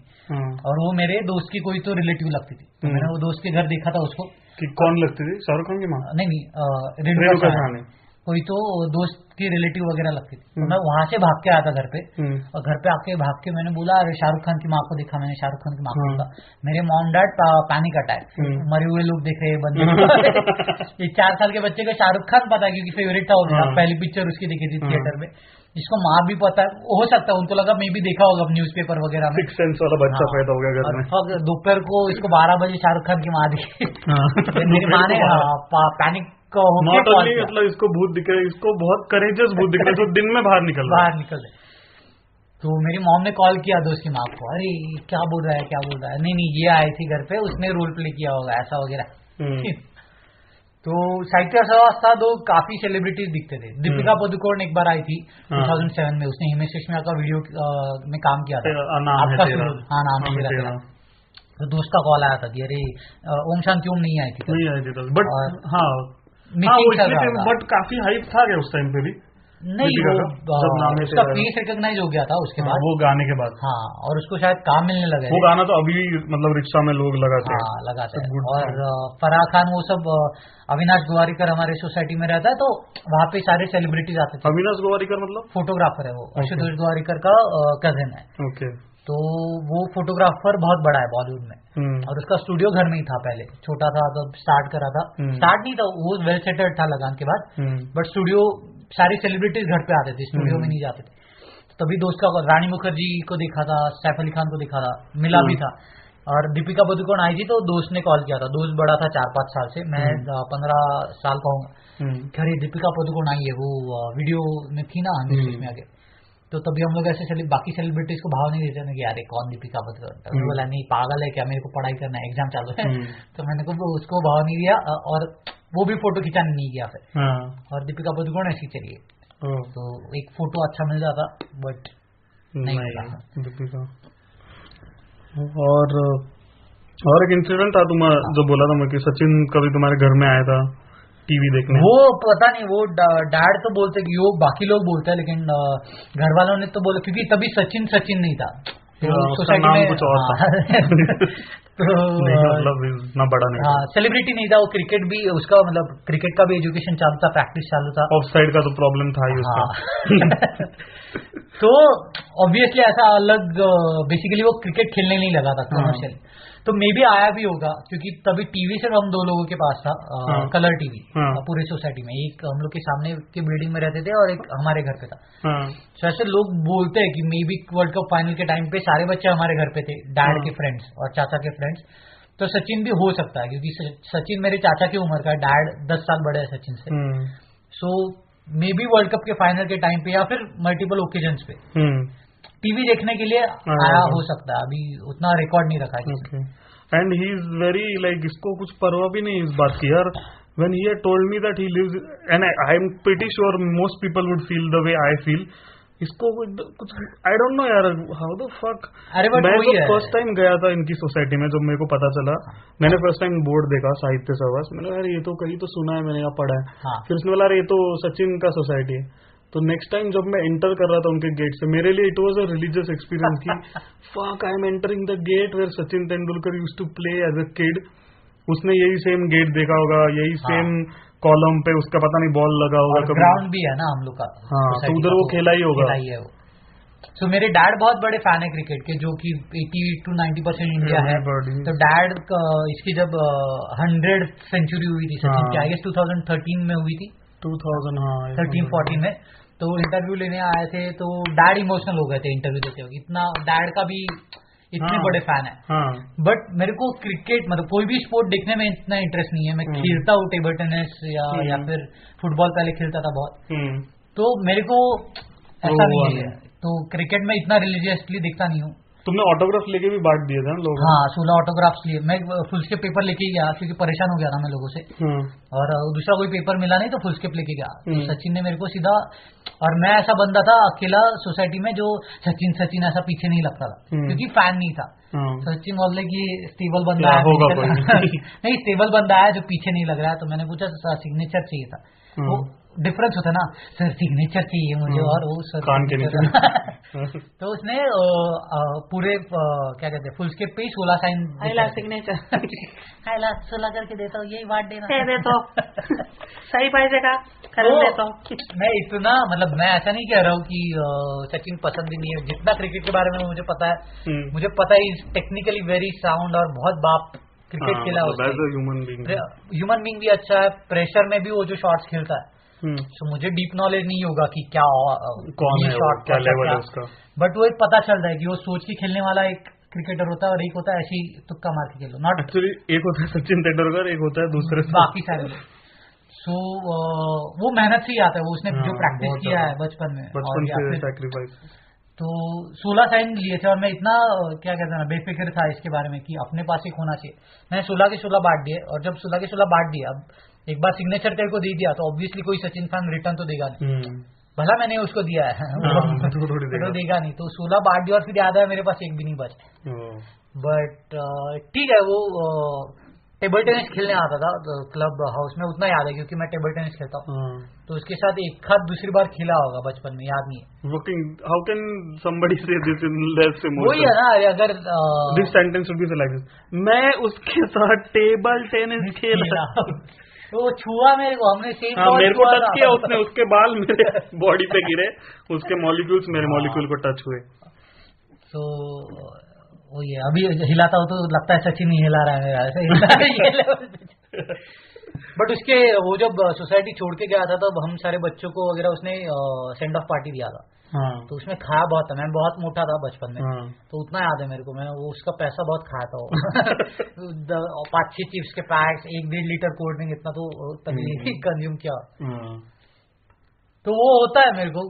और वो मेरे दोस्त की कोई तो रिलेटिव लगती थी। तो हम्म। मैंने वो दोस्त के घर देखा था उसको। कि कौन लगती थी? शाहरुख खान की माँ? नहीं नहीं रेणुका साहनी कोई तो दोस्त की रिलेटिव वगैरह लगती थी। तो हम्म। मैं वहाँ से भाग के आता घर पे। हम्म, और घर पे आके भाग के मैंने बोला अरे शाहरुख खान की माँ को देखा मैंने शाहरुख खान की माँ को हाँ। देखा। मेरे मॉम डैड पैनिक अटैक। मरे हुए लोग देख रहे बंदे ये चार साल के बच्चे को शाहरुख खान पता है क्योंकि फेवरेट था हाँ। पहली पिक्चर उसकी देखी थी हाँ। थिएटर में। इसको माँ भी पता है। हो सकता है उनको लगा मैं भी देखा होगा न्यूज़ पेपर वगैरह में। सेंस वाला बच्चा हाँ। पैदा हो गया घर में। दोपहर को इसको बारह बजे शाहरुख खान की माँ दिखी मेरी माँ ने पैनिक नॉट ओनली मतलब इसको भूत दिख रहे इसको बहुत करेजियस भूत दिख रहे जो दिन में बाहर निकल बाहर निकल गए तो मेरी मॉम ने कॉल किया दोस्त की माँ को। अरे क्या बोल रहा है क्या बोल रहा है? नहीं नहीं ये आई थी घर पे उसने रोल प्ले किया होगा ऐसा वगैरह। हम्म, तो साहित्य सवास था दो काफ़ी सेलिब्रिटीज दिखते थे। दीपिका पदुकोण एक बार आई थी टू थाउज़ेंड सेवन में। उसने हिमेश रेशमिया का वीडियो में काम किया था। आपका हाँ नाम है है। तो दोस्त का कॉल आया था कि अरे ओम शांति ओम नहीं आई थी? तब। नहीं आई थी बट हाँ। हाँ। बट काफ़ी हाइप था क्या उस टाइम पे भी? नहीं वो उसका फेस रिकॉग्नाइज हो गया था उसके हाँ, बाद। वो गाने के बाद। हाँ और उसको शायद काम मिलने लगा वो गाना तो अभी मतलब रिक्शा में लोग लगाते हैं। हाँ लगाते हैं। और फराह खान वो सब अविनाश गुवारीकर हमारे सोसाइटी में रहता है तो वहाँ पे सारे सेलिब्रिटीज आते थे। अविनाश गोवारिकर मतलब? फोटोग्राफर है वो. आशुतोष गुवारीकर का कजिन है। ओके तो वो फोटोग्राफर बहुत बड़ा है बॉलीवुड में। हम्म, और उसका स्टूडियो घर में ही था पहले। छोटा था तो स्टार्ट करा था। स्टार्ट नहीं था वो वेल सेटल्ड था लगान के बाद। बट स्टूडियो सारी सेलिब्रिटीज घर पे आते थे स्टूडियो हम्म। में नहीं जाते थे तभी दोस्त का रानी मुखर्जी को देखा था सैफ अली खान को देखा था मिला भी हम्म। था और दीपिका पदुकोण आई थी तो दोस्त ने कॉल किया था दोस्त बड़ा था चार पाँच साल से मैं हम्म। पंद्रह साल का हूँ खरी अरे दीपिका पदुकोण आई है वो वीडियो में थी ना। हंड्रेड में आगे तो तभी हम लोग ऐसे सेलि- बाकी सेलिब्रिटीज को भाव नहीं देते ना कि यार कौन दीपिका पदुकोण तो हम्म। बोला नहीं पागल है क्या? मेरे को पढ़ाई करना है एग्ज़ाम चालू है। हम्म। तो मैंने को उसको भाव नहीं दिया और वो भी फ़ोटो खिंचाने नहीं गया फिर। हाँ। और दीपिका पदुकोण ऐसी चलिए तो एक फ़ोटो अच्छा मिल जाता बट नहीं मिला। नहीं दीपिका। और और एक इंसिडेंट था तुम्हारा जो बोला था मैं कि सचिन कभी तुम्हारे घर में आया था। टीवी देखने। वो पता नहीं वो डैड तो बोलते कि वो बाकी लोग बोलते हैं लेकिन घर वालों ने तो बोला क्योंकि तभी सचिन सचिन नहीं था। हाँ, सोसाइटी में कुछ और था। हाँ, तो मतलब इतना बड़ा नहीं हाँ सेलिब्रिटी नहीं था वो क्रिकेट भी उसका मतलब क्रिकेट का भी एजुकेशन चालू था प्रैक्टिस चालू था। ऑफ़ साइड का तो प्रॉब्लम था ही उसका। हाँ। तो ऑब्वियसली ऐसा अलग बेसिकली वो क्रिकेट खेलने नहीं लगा था हाँ। कमर्शियल तो मे भी आया भी होगा क्योंकि तभी टीवी सिर्फ़ हम दो लोगों के पास था हाँ। कलर टीवी हाँ। पूरे सोसाइटी में। एक हम लोग के सामने की बिल्डिंग में रहते थे और एक हमारे घर पे था। हाँ। तो ऐसे लोग बोलते हैं कि maybe world cup final के टाइम पे सारे बच्चे हमारे घर पे थे डैड हाँ। के फ्रेंड्स और चाचा के फ्रेंड्स तो सचिन भी हो सकता है क्योंकि सचिन मेरे चाचा की उम्र का है डैड दस साल बड़े हैं सचिन से। So maybe world cup के फाइनल के टाइम पे या फिर मल्टीपल ओकेजन पे। हम्म। टीवी देखने के लिए हाँ, आया हाँ। हो सकता है। अभी उतना रिकॉर्ड नहीं रखा है. And he is very like इसको कुछ परवाह भी नहीं इस बात की यार। When he had told me that he lives and I, I'm pretty sure most people would feel the way I feel. इसको कुछ आई डोंट नो यार the fuck? अरे मैं जब फ़र्स्ट टाइम गया था इनकी सोसाइटी में जब मेरे को पता चला। मैंने फ़र्स्ट टाइम बोर्ड देखा साहित्य सभा। मैंने यार ये तो कहीं तो सुना है मैंने यहाँ पढ़ा है। हाँ। फिर उसने बोला "अरे, ये तो सचिन का सोसाइटी है। तो नेक्स्ट टाइम जब मैं एंटर कर रहा था उनके गेट से मेरे लिए it was a religious experience की fuck I am entering the gate where Sachin Tendulkar use to play as a kid उसने यही सेम गेट देखा होगा यही हाँ। सेम कॉलम पे उसका पता नहीं बॉल लगा होगा कभी। ग्राउंड भी है ना हम लोग का। हाँ, तो उधर वो खेला ही होगा। खेला ही है वो। सो so, मेरे डैड बहुत बड़े फ़ैन है क्रिकेट के जो कि 80 टू 90 परसेंट इंडिया है। तो डैड इसकी जब हंड्रेड सेंचुरी हुई थी सचिन। की आई गेस 2013 में हुई थी। 2000 हाँ थर्टीन फोर्टीन में। तो इंटरव्यू लेने आए थे तो डैड इमोशनल हो गए थे इंटरव्यू देते हुए। इतना डैड का भी इतने हाँ। बड़े फ़ैन है। हाँ। बट मेरे को क्रिकेट मतलब कोई भी स्पोर्ट देखने में इतना इंटरेस्ट नहीं है। मैं हम्म। खेलता हूँ टेबल टेनिस या हम्म। या फिर फुटबॉल पहले खेलता था बहुत। हम्म। तो मेरे को ऐसा नहीं है। तो क्रिकेट में इतना रिलीजियसली देखता नहीं हूँ। तुमने ऑटोग्राफ लेके भी बांट दिए थे ना लोगों हाँ सोलह ऑटोग्राफ्स लिए। मैं फुल स्केप पेपर लेके गया क्योंकि परेशान हो गया था मैं लोगों से। हाँ और दूसरा कोई पेपर मिला नहीं तो फुल स्केप लेके गया। तो हम्म। सचिन ने मेरे को सीधा और मैं ऐसा बंदा था अकेला सोसाइटी में जो सचिन सचिन ऐसा पीछे नहीं लगता था। हम्म। क्योंकि फ़ैन नहीं था। हाँ। सचिन बोल रहे कि स्टेबल बंदा है। नहीं स्टेबल बंदा है जो पीछे नहीं लग रहा है। तो मैंने पूछा सिग्नेचर चाहिए था? हाँ। डिफरेंस होता है ना। सर सिग्नेचर चाहिए मुझे हाँ। और वो सर। कान के signature- तो उसने पूरे क्या कहते हैं फुल स्केप पे ही सोलह साइन आईला सिग्नेचर सोलह करके देता हूँ यही बांट देना। हे देतो सही पाहिजे का तो मैं इतना मतलब मैं ऐसा नहीं कह रहा हूँ कि सचिन पसंद ही नहीं है। जितना क्रिकेट के बारे में मुझे पता है हम्म। मुझे पता है टेक्निकली वेरी साउंड और बहुत बाप क्रिकेट हाँ, खेला human being. ह्यूमन बींग भी अच्छा है प्रेशर में भी वो जो शॉट्स खेलता है। हम्म। तो मुझे डीप नॉलेज नहीं होगा कि क्या कौन है वो, क्या लेवल है उसका? बट वो एक पता चल रहा है कि वो सोच के खेलने वाला एक क्रिकेटर होता है और एक होता है ऐसी तुक्का मार के खेलो। नॉट एक्चुअली एक होता है सचिन तेंदुलकर एक होता है दूसरे बाकी सारे। सो वो मेहनत से ही आता है। वो उसने हाँ, जो प्रैक्टिस किया है बचपन में बचपन से सैक्रिफाइस तो सोलह साइन लिए थे और मैं इतना क्या कहते हैं ना बेफिक्र था इसके बारे में कि अपने पास एक होना चाहिए। मैंने सोलह के सोलह बांट दिए और जब सोलह के सोलह बांट दिया अब एक बार सिग्नेचर तेरे को दे दिया तो ऑब्वियसली कोई सचिन फ़ैन रिटर्न तो देगा नहीं। भला मैंने उसको दिया है। हाँ, तो देगा। तो देगा नहीं। तो सोलह बांट दिया और फिर याद है मेरे पास एक भी नहीं बचा। बट ठीक है वो टेबल टेनिस खेलने आता था क्लब हाउस में उतना याद है क्योंकि मैं टेबल टेनिस खेलता हूँ। तो उसके साथ एक हाथ दूसरी बार खेला होगा बचपन में याद नहीं है। How can somebody say this in less वही है ना अगर this sentence should be मैं उसके साथ टेबल टेनिस खेला। तो वो छुआ मेरे को हमने सेम हाँ मेरे को टच किया उसने उसके बाल मेरे बॉडी पे गिरे उसके मॉलिक्यूल्स मेरे मॉलिक्यूल को टच हुए। तो वो ये अभी हिलाता हो तो लगता है सचिन ही हिला रहा है ऐसे हिला रहा है ये बट उसके वो जब सोसाइटी छोड़ के गया था तब हम सारे बच्चों को वगैरह उसने सेंड ऑफ़ पार्टी दिया था। हाँ। तो उसमें खाया बहुत था मैं बहुत मोटा था बचपन में। हाँ। तो उतना याद है मेरे को मैं वो उसका पैसा बहुत खाया था पाँच छह चिप्स के पैक्स एक डेढ़ लीटर कोल्ड ड्रिंक इतना तो तकलीफ़ कंज्यूम किया। हाँ। तो वो होता है मेरे को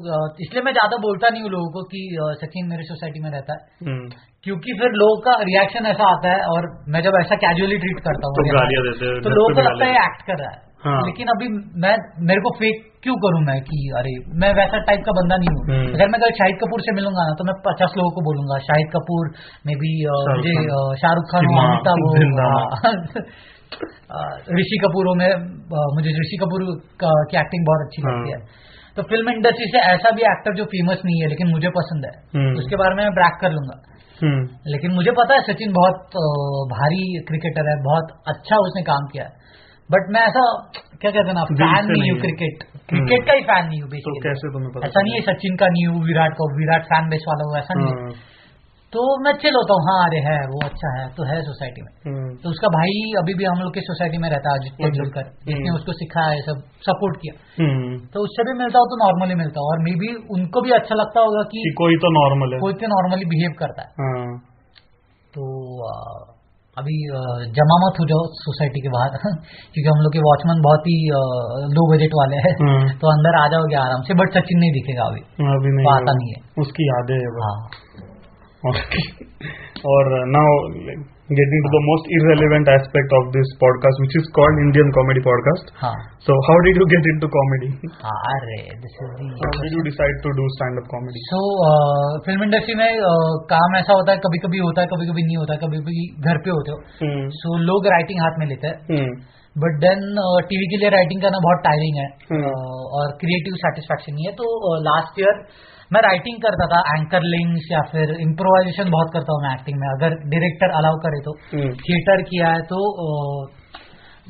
इसलिए मैं ज़्यादा बोलता नहीं हूँ लोगों को कि सचिन मेरे सोसाइटी में रहता है। हम्म, क्योंकि फिर लोगों का रिएक्शन ऐसा आता है और मैं जब ऐसा कैजुअली ट्रीट करता हूँ तो तो लोगों को लगता है एक्ट कर रहा है। हाँ। लेकिन अभी मैं मेरे को फेक क्यों करूँ मैं कि अरे मैं वैसा टाइप का बंदा नहीं हूँ हम्म। अगर मैं कल शाहिद कपूर से मिलूँगा ना तो मैं पचास लोगों को बोलूँगा शाहिद कपूर में बी मुझे शाहरुख खान हो अमिताभ हो। हाँ। ऋषि कपूर हो मैं मुझे ऋषि कपूर का की एक्टिंग बहुत अच्छी हाँ। लगती है तो फ़िल्म इंडस्ट्री से ऐसा भी एक्टर जो फ़ेमस नहीं है लेकिन मुझे पसंद है हम्म। उसके बारे में मैं ब्रैक कर लूँगा हम्म लेकिन मुझे पता है सचिन बहुत भारी क्रिकेटर है बहुत अच्छा उसने काम किया है बट मैं ऐसा क्या कहते हैं ना फ़ैन नहीं हूँ क्रिकेट क्रिकेट का ही फ़ैन नहीं हूँ तो कैसे तुम्हें पता ऐसा नहीं है सचिन का नहीं हूँ विराट का विराट फ़ैन बेस वाला हूँ ऐसा नहीं हाँ, तो मैं चिल होता हूँ हाँ अरे है वो अच्छा है तो है सोसाइटी में। हम्म, तो उसका भाई अभी भी हम लोग की सोसाइटी में रहता है अजित तेंदुलकर? जिसने हम्म। उसको सिखाया है सब सपोर्ट किया। हम्म, तो उससे भी मिलता हो तो नॉर्मली मिलता हूँ। और मे बी उनको भी अच्छा लगता होगा कि कोई तो नॉर्मल है। कोई तो नॉर्मली बिहेव करता है। हाँ। तो अभी जमा मत हो जाओ सोसाइटी के बाहर क्योंकि हम लोग के वॉचमैन बहुत ही लो बजट वाले हैं। हाँ, तो अंदर आ जाओगे आराम से बट सचिन नहीं दिखेगा अभी। अभी नहीं आता नहीं है। उसकी यादें हाँ और now getting to the most irrelevant aspect of this podcast which is called Indian comedy podcast हाँ so how did you get into comedy हाँ अरे this is how did you decide to do stand up comedy so film industry में uh, काम ऐसा होता है कभी कभी होता है कभी कभी नहीं होता है कभी कभी घर पे होते हो हम्म सो लोग राइटिंग हाथ में लेते हैं हम्म बट देन टीवी के लिए राइटिंग करना बहुत टायरिंग है हम्म। uh, और क्रिएटिव सेटिस्फैक्शन नहीं है तो लास्ट ईयर मैं राइटिंग करता था एंकर लिंक्स या फिर इम्प्रोवाइजेशन बहुत करता हूँ मैं एक्टिंग में। अगर डायरेक्टर अलाउ करे तो। हम्म। थिएटर किया है तो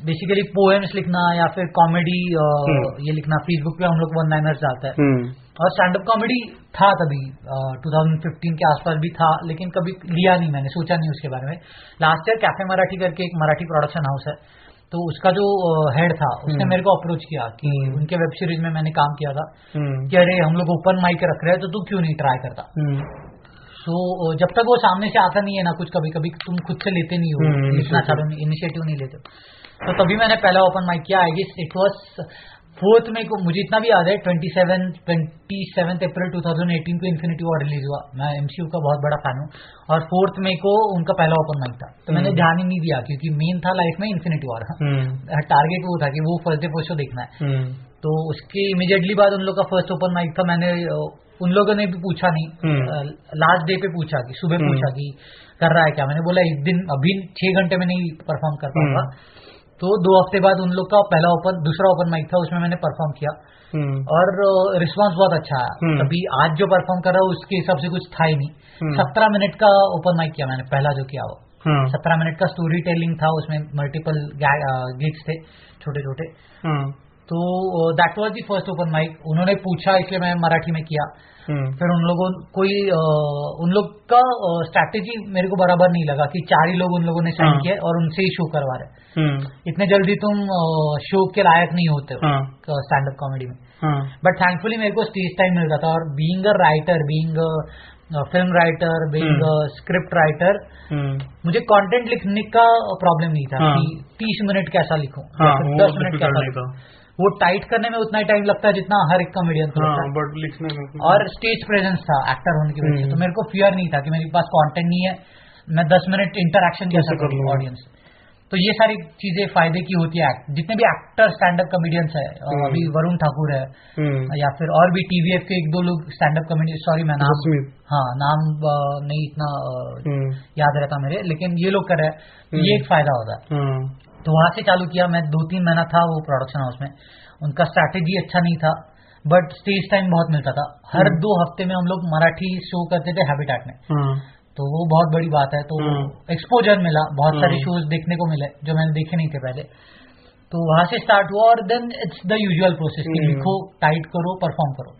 बेसिकली पोएम्स लिखना या फिर कॉमेडी हम्म। ये लिखना। फेसबुक पे हम लोग वन लाइनर्स डालते हैं। हम्म। और स्टैंड अप कॉमेडी था तभी टू थाउज़ेंड फिफ्टीन के आसपास भी था लेकिन कभी लिया नहीं मैंने सोचा नहीं उसके बारे में। लास्ट ईयर कैफ़े मराठी करके एक मराठी प्रोडक्शन हाउस है। तो उसका जो हेड था उसने हम्म। मेरे को अप्रोच किया कि हम्म। उनके वेब सीरीज़ में मैंने काम किया था हम्म कि अरे हम लोग ओपन माइक रख रहे हैं तो तू क्यों नहीं ट्राई करता सो सो जब तक वो सामने से आता नहीं है ना कुछ कभी कभी तुम खुद से लेते नहीं हो इतना सारा. इनिशिएटिव नहीं लेते तो तभी मैंने पहला ओपन माइक किया I guess it was fourth में को मुझे इतना भी याद है twenty seven twenty seven April two thousand eighteen को इन्फिनिटी वॉर रिलीज़ हुआ। मैं एमसीयू का बहुत बड़ा फ़ैन हूँ। और फोर्थ में को उनका पहला ओपन माइक था। तो मैंने हम्म। ध्यान ही नहीं दिया क्योंकि मेन था लाइफ में इन्फिनिटी वॉर हम्म। टारगेट वो था कि वो फ़र्स्ट डे फ़र्स्ट शो देखना है। हम्म। तो उसके इमीडिएटली बाद उन लोग का फ़र्स्ट ओपन माइक था मैंने उन लोगों ने भी पूछा हम्म। नहीं लास्ट डे पे पूछा कि सुबह हम्म। पूछा कि कर रहा है क्या? मैंने बोला एक दिन अभी छह घंटे में नहीं परफॉर्म कर पाऊँगा। तो दो हफ़्ते बाद उन लोग का पहला ओपन दूसरा ओपन माइक था उसमें मैंने परफॉर्म किया। हम्म। और रिस्पांस बहुत अच्छा आया। अभी आज जो परफॉर्म कर रहा हूँ उसके हिसाब से कुछ था ही नहीं। हम्म। सत्रह मिनट का ओपन माइक किया मैंने पहला जो किया वो। सत्रह मिनट का स्टोरी टेलिंग था उसमें मल्टीपल गिग्स थे छोटे छोटे तो that was the first open mic उन्होंने पूछा इसलिए मैं मराठी में किया। हम्म फिर उन लोगों कोई उन लोग का स्ट्रैटेजी मेरे को बराबर नहीं लगा कि चार ही लोग उन लोगों ने साइन हाँ। किया और उनसे ही शो करवा रहे। हम्म। इतने जल्दी तुम शो के लायक नहीं होते हो हाँ। स्टैंड अप कॉमेडी में। हाँ। बट थैंकफुली मेरे को स्टेज टाइम मिल रहा था और being a writer being film writer being script writer हम्म। मुझे कंटेंट लिखने का प्रॉब्लम नहीं था हाँ। कि तीस मिनट कैसा लिखूं हाँ दस मिनट कैसा लिखूं। वो टाइट करने में उतना ही टाइम लगता है जितना हर एक कॉमेडियन को हाँ बट लिखने में और स्टेज प्रेजेंस था एक्टर होने की वजह से। हम्म। तो मेरे को फियर नहीं था कि मेरे पास कंटेंट नहीं है मैं दस मिनट इंटरेक्शन कैसे कर ऑडियंस तो ये सारी चीज़ें फ़ायदे की होती है। जितने भी एक्टर स्टैंड अप कॉमेडियंस है। अभी वरुण ठाकुर है हम्म। या फिर और भी टीवीएफ के एक दो लोग स्टैंड अप कॉमेडी सॉरी मैं नाम हाँ नाम नहीं इतना हम्म। याद रहता मेरे लेकिन ये लोग कर रहे हैं। तो ये। एक फ़ायदा होता है। हाँ तो वहाँ से चालू किया मैं दो तीन महीना था वो प्रोडक्शन हाउस में उनका स्ट्रैटेजी अच्छा नहीं था बट स्टेज टाइम बहुत मिलता था हर हम्म। दो हफ़्ते में हम लोग मराठी शो करते थे हैबिटेट में हाँ तो वो बहुत बड़ी बात है तो हम्म। एक्सपोजर मिला बहुत सारे हम्म। शोज़ देखने को मिले जो मैंने देखे नहीं थे पहले तो वहाँ से स्टार्ट हुआ और then it's the usual process कि हम्म। लिखो टाइट करो परफॉर्म करो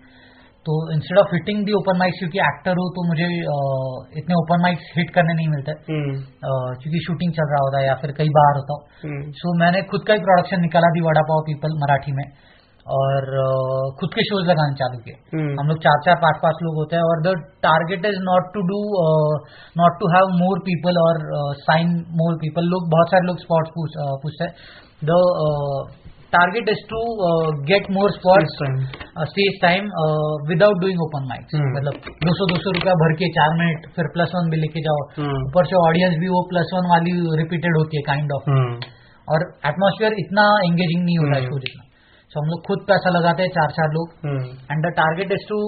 तो instead of hitting the open mics क्योंकि एक्टर हो तो मुझे इतने ओपन माइक्स हिट करने नहीं मिलते। हम्म। क्योंकि शूटिंग चल रहा होता है या फिर कहीं बाहर होता हूँ। हम्म। सो मैंने खुद का ही प्रोडक्शन निकाला दी वड़ा पाव पीपल मराठी में। और खुद के शोज़ लगाने चालू किए। हम्म। हम लोग चार चार पाँच पाँच लोग होते हैं और the target is not to do not to have more people और साइन मोर पीपल लोग बहुत सारे लोग स्पॉट्स पूछते हैं। The target is to get more spots First time. Stage time without doing open mics हम्म। मतलब दो सौ दो सौ रुपया भर के चार मिनट फिर प्लस वन भी लेके जाओ। हम्म ऊपर से ऑडियंस भी वो प्लस वन वाली रिपीटेड होती है काइंड ऑफ़ हम्म और एटमोसफियर इतना एंगेजिंग नहीं होता है। शो जितना सो हम लोग खुद पैसा लगाते हैं चार चार लोग and the target is to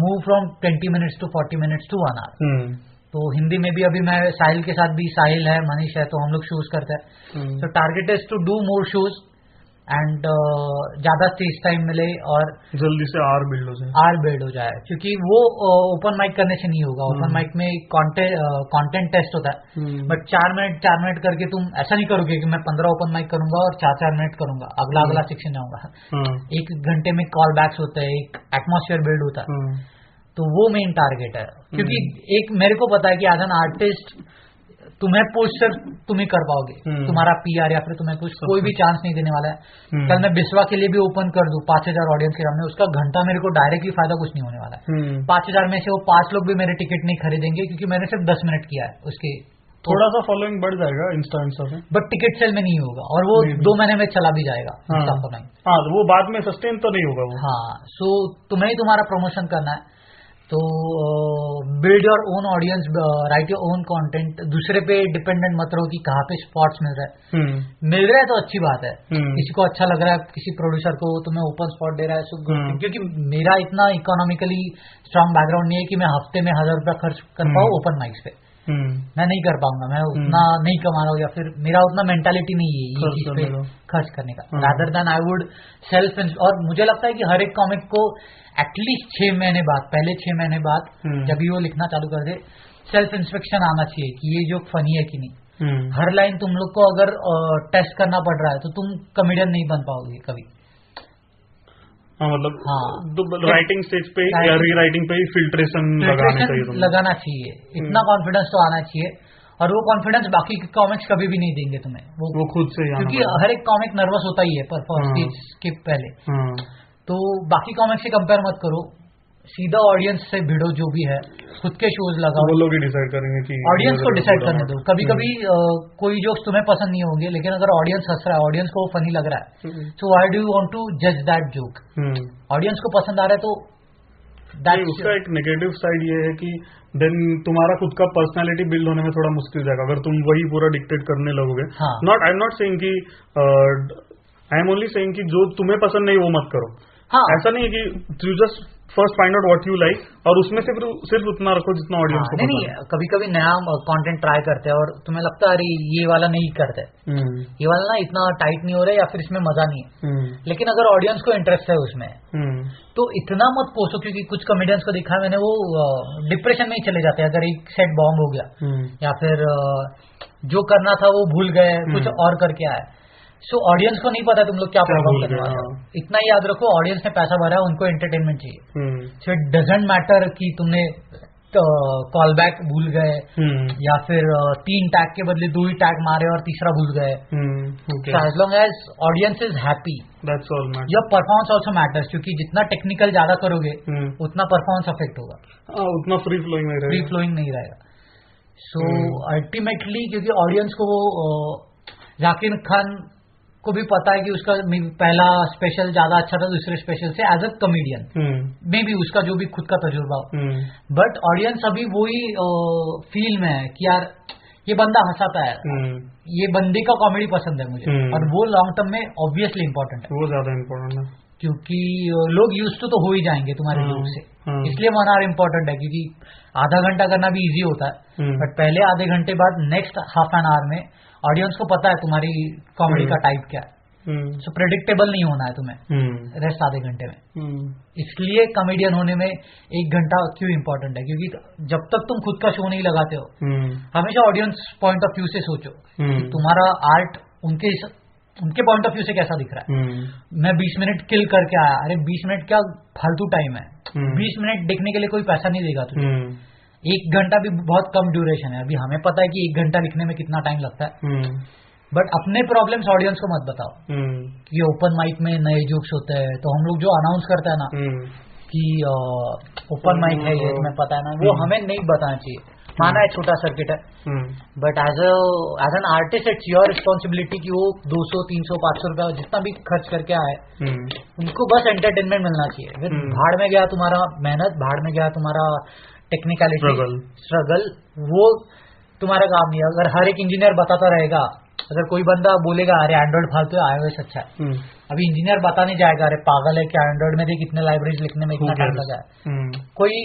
move from twenty minutes to forty minutes to one hour तो हिंदी में भी अभी मैं साहिल के साथ भी साहिल है मनीष है तो हम लोग शूज़ करते हैं। तो target is to do more shows and ज़्यादा स्टेज टाइम मिले और जल्दी से आर बिल्ड हो जाए। आर बिल्ड हो जाए। क्योंकि वो ओपन माइक करने से नहीं होगा। ओपन हम्म। माइक में कंटेंट टेस्ट होता है। हम्म, बट चार मिनट चार मिनट करके तुम ऐसा नहीं करोगे कि मैं पंद्रह ओपन माइक करूँगा और चार चार मिनट करूँगा। अगला हम्म। अगला सेक्शन जाऊँगा। एक घंटे में कॉल बैक्स होते हैं एक एटमोसफियर बिल्ड होता हाँ, तो वो मेन टारगेट है। क्योंकि एक मेरे को पता है कि एज एन आर्टिस्ट तुम्हें पुश सिर्फ़ तुम ही कर पाओगे। हम्म। तुम्हारा पीआर या फिर तुम्हें कुछ कोई भी चांस नहीं देने वाला है। हम्म। कल मैं बिस्वा के लिए भी ओपन कर दू पाँच हज़ार ऑडियंस के सामने उसका घंटा मेरे को डायरेक्टली फ़ायदा कुछ नहीं होने वाला है। हम्म। पाँच हज़ार में से वो पाँच लोग भी मेरे टिकट नहीं खरीदेंगे क्योंकि मैंने सिर्फ़ दस मिनट किया है उसके। थोड़ा सा फॉलोइंग बढ़ जाएगा इंस्टा इंस्टा से। बट टिकट सेल में नहीं होगा और वो दो महीने में चला भी जाएगा हाँ। हाँ, तो वो बाद में सस्टेन तो नहीं होगा वो। हाँ सो तुम्हें ही तुम्हारा प्रमोशन करना है। तो build your own audience write your own content दूसरे पे डिपेंडेंट मत रहो कि कहाँ पे स्पॉट्स मिल रहा है hmm. मिल रहा है तो अच्छी बात है hmm. किसी को अच्छा लग रहा है किसी प्रोड्यूसर को तो मैं ओपन स्पॉट दे रहा है hmm. हम्म। क्योंकि मेरा इतना इकोनॉमिकली स्ट्रांग बैकग्राउंड नहीं है कि मैं हफ़्ते में हज़ार रुपया खर्च कर पाऊँ हम्म। ओपन माइक्स पे हम्म, मैं नहीं कर पाऊँगा मैं उतना नहीं कमा रहा हूँ या फिर मेरा उतना मेंटालिटी नहीं है ये खर्च चीज़ करने पे का। खर्च करने का हम्म। Rather than I would self और मुझे लगता है कि हर एक कॉमिक को एटलीस्ट छह महीने बाद पहले छह महीने बाद हम्म। जब भी वो लिखना चालू कर दे सेल्फ इंस्पेक्शन आना चाहिए कि ये जो फनी है कि नहीं हम्म, हर लाइन तुम लोग को अगर टेस्ट करना पड़ रहा है तो तुम कॉमेडियन नहीं बन पाओगे कभी हाँ मतलब हाँ। राइटिंग स्टेज पे या री राइटिंग पे ही फिल्ट्रेशन लगाना चाहिए लगाना चाहिए। इतना कॉन्फिडेंस तो आना चाहिए। और वो कॉन्फिडेंस बाकी कॉमिक्स कभी भी नहीं देंगे तुम्हें। वो वो खुद से क्योंकि हर एक कॉमिक नर्वस होता ही है पर फ़र्स्ट हाँ। स्टेज के पहले। हाँ, तो बाकी कॉमिक से कंपेयर मत करो। सीधा ऑडियंस से भिड़ो जो भी है खुद के शोज़ लगाओ। वो लोग ही डिसाइड करेंगे कि ऑडियंस को डिसाइड करने दो। कभी हम्म। कभी अ, कोई जोक्स तुम्हें पसंद नहीं होंगे लेकिन अगर ऑडियंस हंस रहा है ऑडियंस को वो फनी लग रहा है so why do you want to जज दैट जोक। ऑडियंस को पसंद आ रहा है तो उसका एक नेगेटिव साइड ये है कि देन तुम्हारा खुद का पर्सनालिटी बिल्ड होने में थोड़ा मुश्किल जाएगा। अगर तुम वही पूरा डिक्टेट करने लगोगे। Not I am not saying कि आई एम ओनली सेइंग कि जो तुम्हें पसंद नहीं वो मत करो। हाँ। ऐसा नहीं है कि you just first find out what you like और उसमें से फिर सिर्फ़ उतना रखो जितना ऑडियंस को हाँ, नहीं नहीं कभी कभी नया कंटेंट ट्राई करते हैं और तुम्हें लगता है अरे ये वाला नहीं करते। है। हम्म, ये वाला ना इतना टाइट नहीं हो रहा है या फिर इसमें मज़ा नहीं है। हम्म, लेकिन अगर ऑडियंस को इंटरेस्ट है उसमें हम्म, तो इतना मत पोसो क्योंकि कुछ कॉमेडियंस को देखा है मैंने वो डिप्रेशन में ही चले जाते हैं। अगर एक सेट बॉम्ब हो गया या फिर जो करना था वो भूल गए कुछ। और करके आए। सो ऑडियंस को नहीं पता तुम लोग क्या परफॉर्म करने वाले हो। हाँ। इतना ही याद रखो ऑडियंस ने पैसा भरा उनको एंटरटेनमेंट चाहिए। Hmm, so it doesn't matter कि तुमने कॉल बैक भूल गए हम्म, या फिर तीन टैग के बदले दो ही टैग मारे और तीसरा भूल गए। हम्म, as long as audience is happy. Your performance also matters क्योंकि जितना टेक्निकल ज़्यादा करोगे हम्म, उतना परफॉर्मेंस अफेक्ट होगा। हाँ, उतना फ्री फ्लोइंग फ्री फ्लोइंग नहीं रहेगा। सो हम्म। अल्टीमेटली क्योंकि ऑडियंस को वो जाकिर खान को भी पता है कि उसका पहला स्पेशल ज़्यादा अच्छा था दूसरे स्पेशल से एज अ कॉमेडियन हम्म, मे भी उसका जो भी खुद का तजुर्बा हो। हम्म, बट ऑडियंस अभी वही फील में है कि यार ये बंदा हंसाता है हम्म, ये बंदे का कॉमेडी पसंद है मुझे। हम्म। और वो लॉन्ग टर्म में ऑब्वियसली इंपॉर्टेंट है। वो ज़्यादा इम्पोर्टेंट है। क्योंकि लोग यूज़ तो, तो हो ही जाएँगे तुम्हारे हाँ, जोक से। हाँ। इसलिए वन आवर इम्पोर्टेंट है क्योंकि आधा घंटा करना भी इजी होता है। हम्म, बट पहले आधे घंटे बाद नेक्स्ट हाफ़ एन आवर में ऑडियंस को पता है तुम्हारी कॉमेडी हम्म। का टाइप क्या है। हम्म, सो प्रेडिक्टेबल नहीं होना है तुम्हें हम्म, रेस्ट आधे घंटे में। हम्म, इसलिए कॉमेडियन होने में एक घंटा क्यों इम्पोर्टेंट है? क्योंकि जब तक तुम खुद का शो नहीं लगाते हो हम्म, हमेशा ऑडियंस पॉइंट ऑफ़ व्यू से सोचो हम्म, तुम्हारा आर्ट उनके उनके पॉइंट ऑफ़ व्यू से कैसा दिख रहा है? हम्म, मैं 20 मिनट किल करके आया। अरे 20 मिनट क्या फालतू टाइम है? हम्म। 20 मिनट देखने के लिए कोई पैसा नहीं देगा तुझे। हम्म, एक घंटा भी बहुत कम ड्यूरेशन है। अभी हमें पता है कि एक घंटा लिखने में कितना टाइम लगता है। हम्म, बट अपने प्रॉब्लम्स ऑडियंस को मत बताओ। हम्म, कि ओपन माइक में नए जोक्स होते हैं। तो हम लोग जो अनाउंस करते हैं ना हम्म, कि ओपन माइक है ये तुम्हें पता है ना वो हम्म। हमें नहीं बताना चाहिए। माना है छोटा सर्किट है। हम्म, but as as an artist it's your responsibility कि वो 200 300 500 रुपया जितना भी खर्च करके आए हम्म, उनको बस एंटरटेनमेंट मिलना चाहिए। फिर हम्म। भाड़ में गया तुम्हारा मेहनत भाड़ में गया तुम्हारा टेक्निकलिटी स्ट्रगल वो तुम्हारा काम नहीं है। अगर हर एक इंजीनियर बताता रहेगा अगर कोई बंदा बोलेगा अरे एंड्रॉइड फालतू है आईओएस अच्छा है। हम्म, अभी इंजीनियर बताने जाएगा अरे पागल है क्या? एंड्रॉइड में देख कितने लाइब्रेरीज लिखने में इतना टाइम लगा है। हम्म, कोई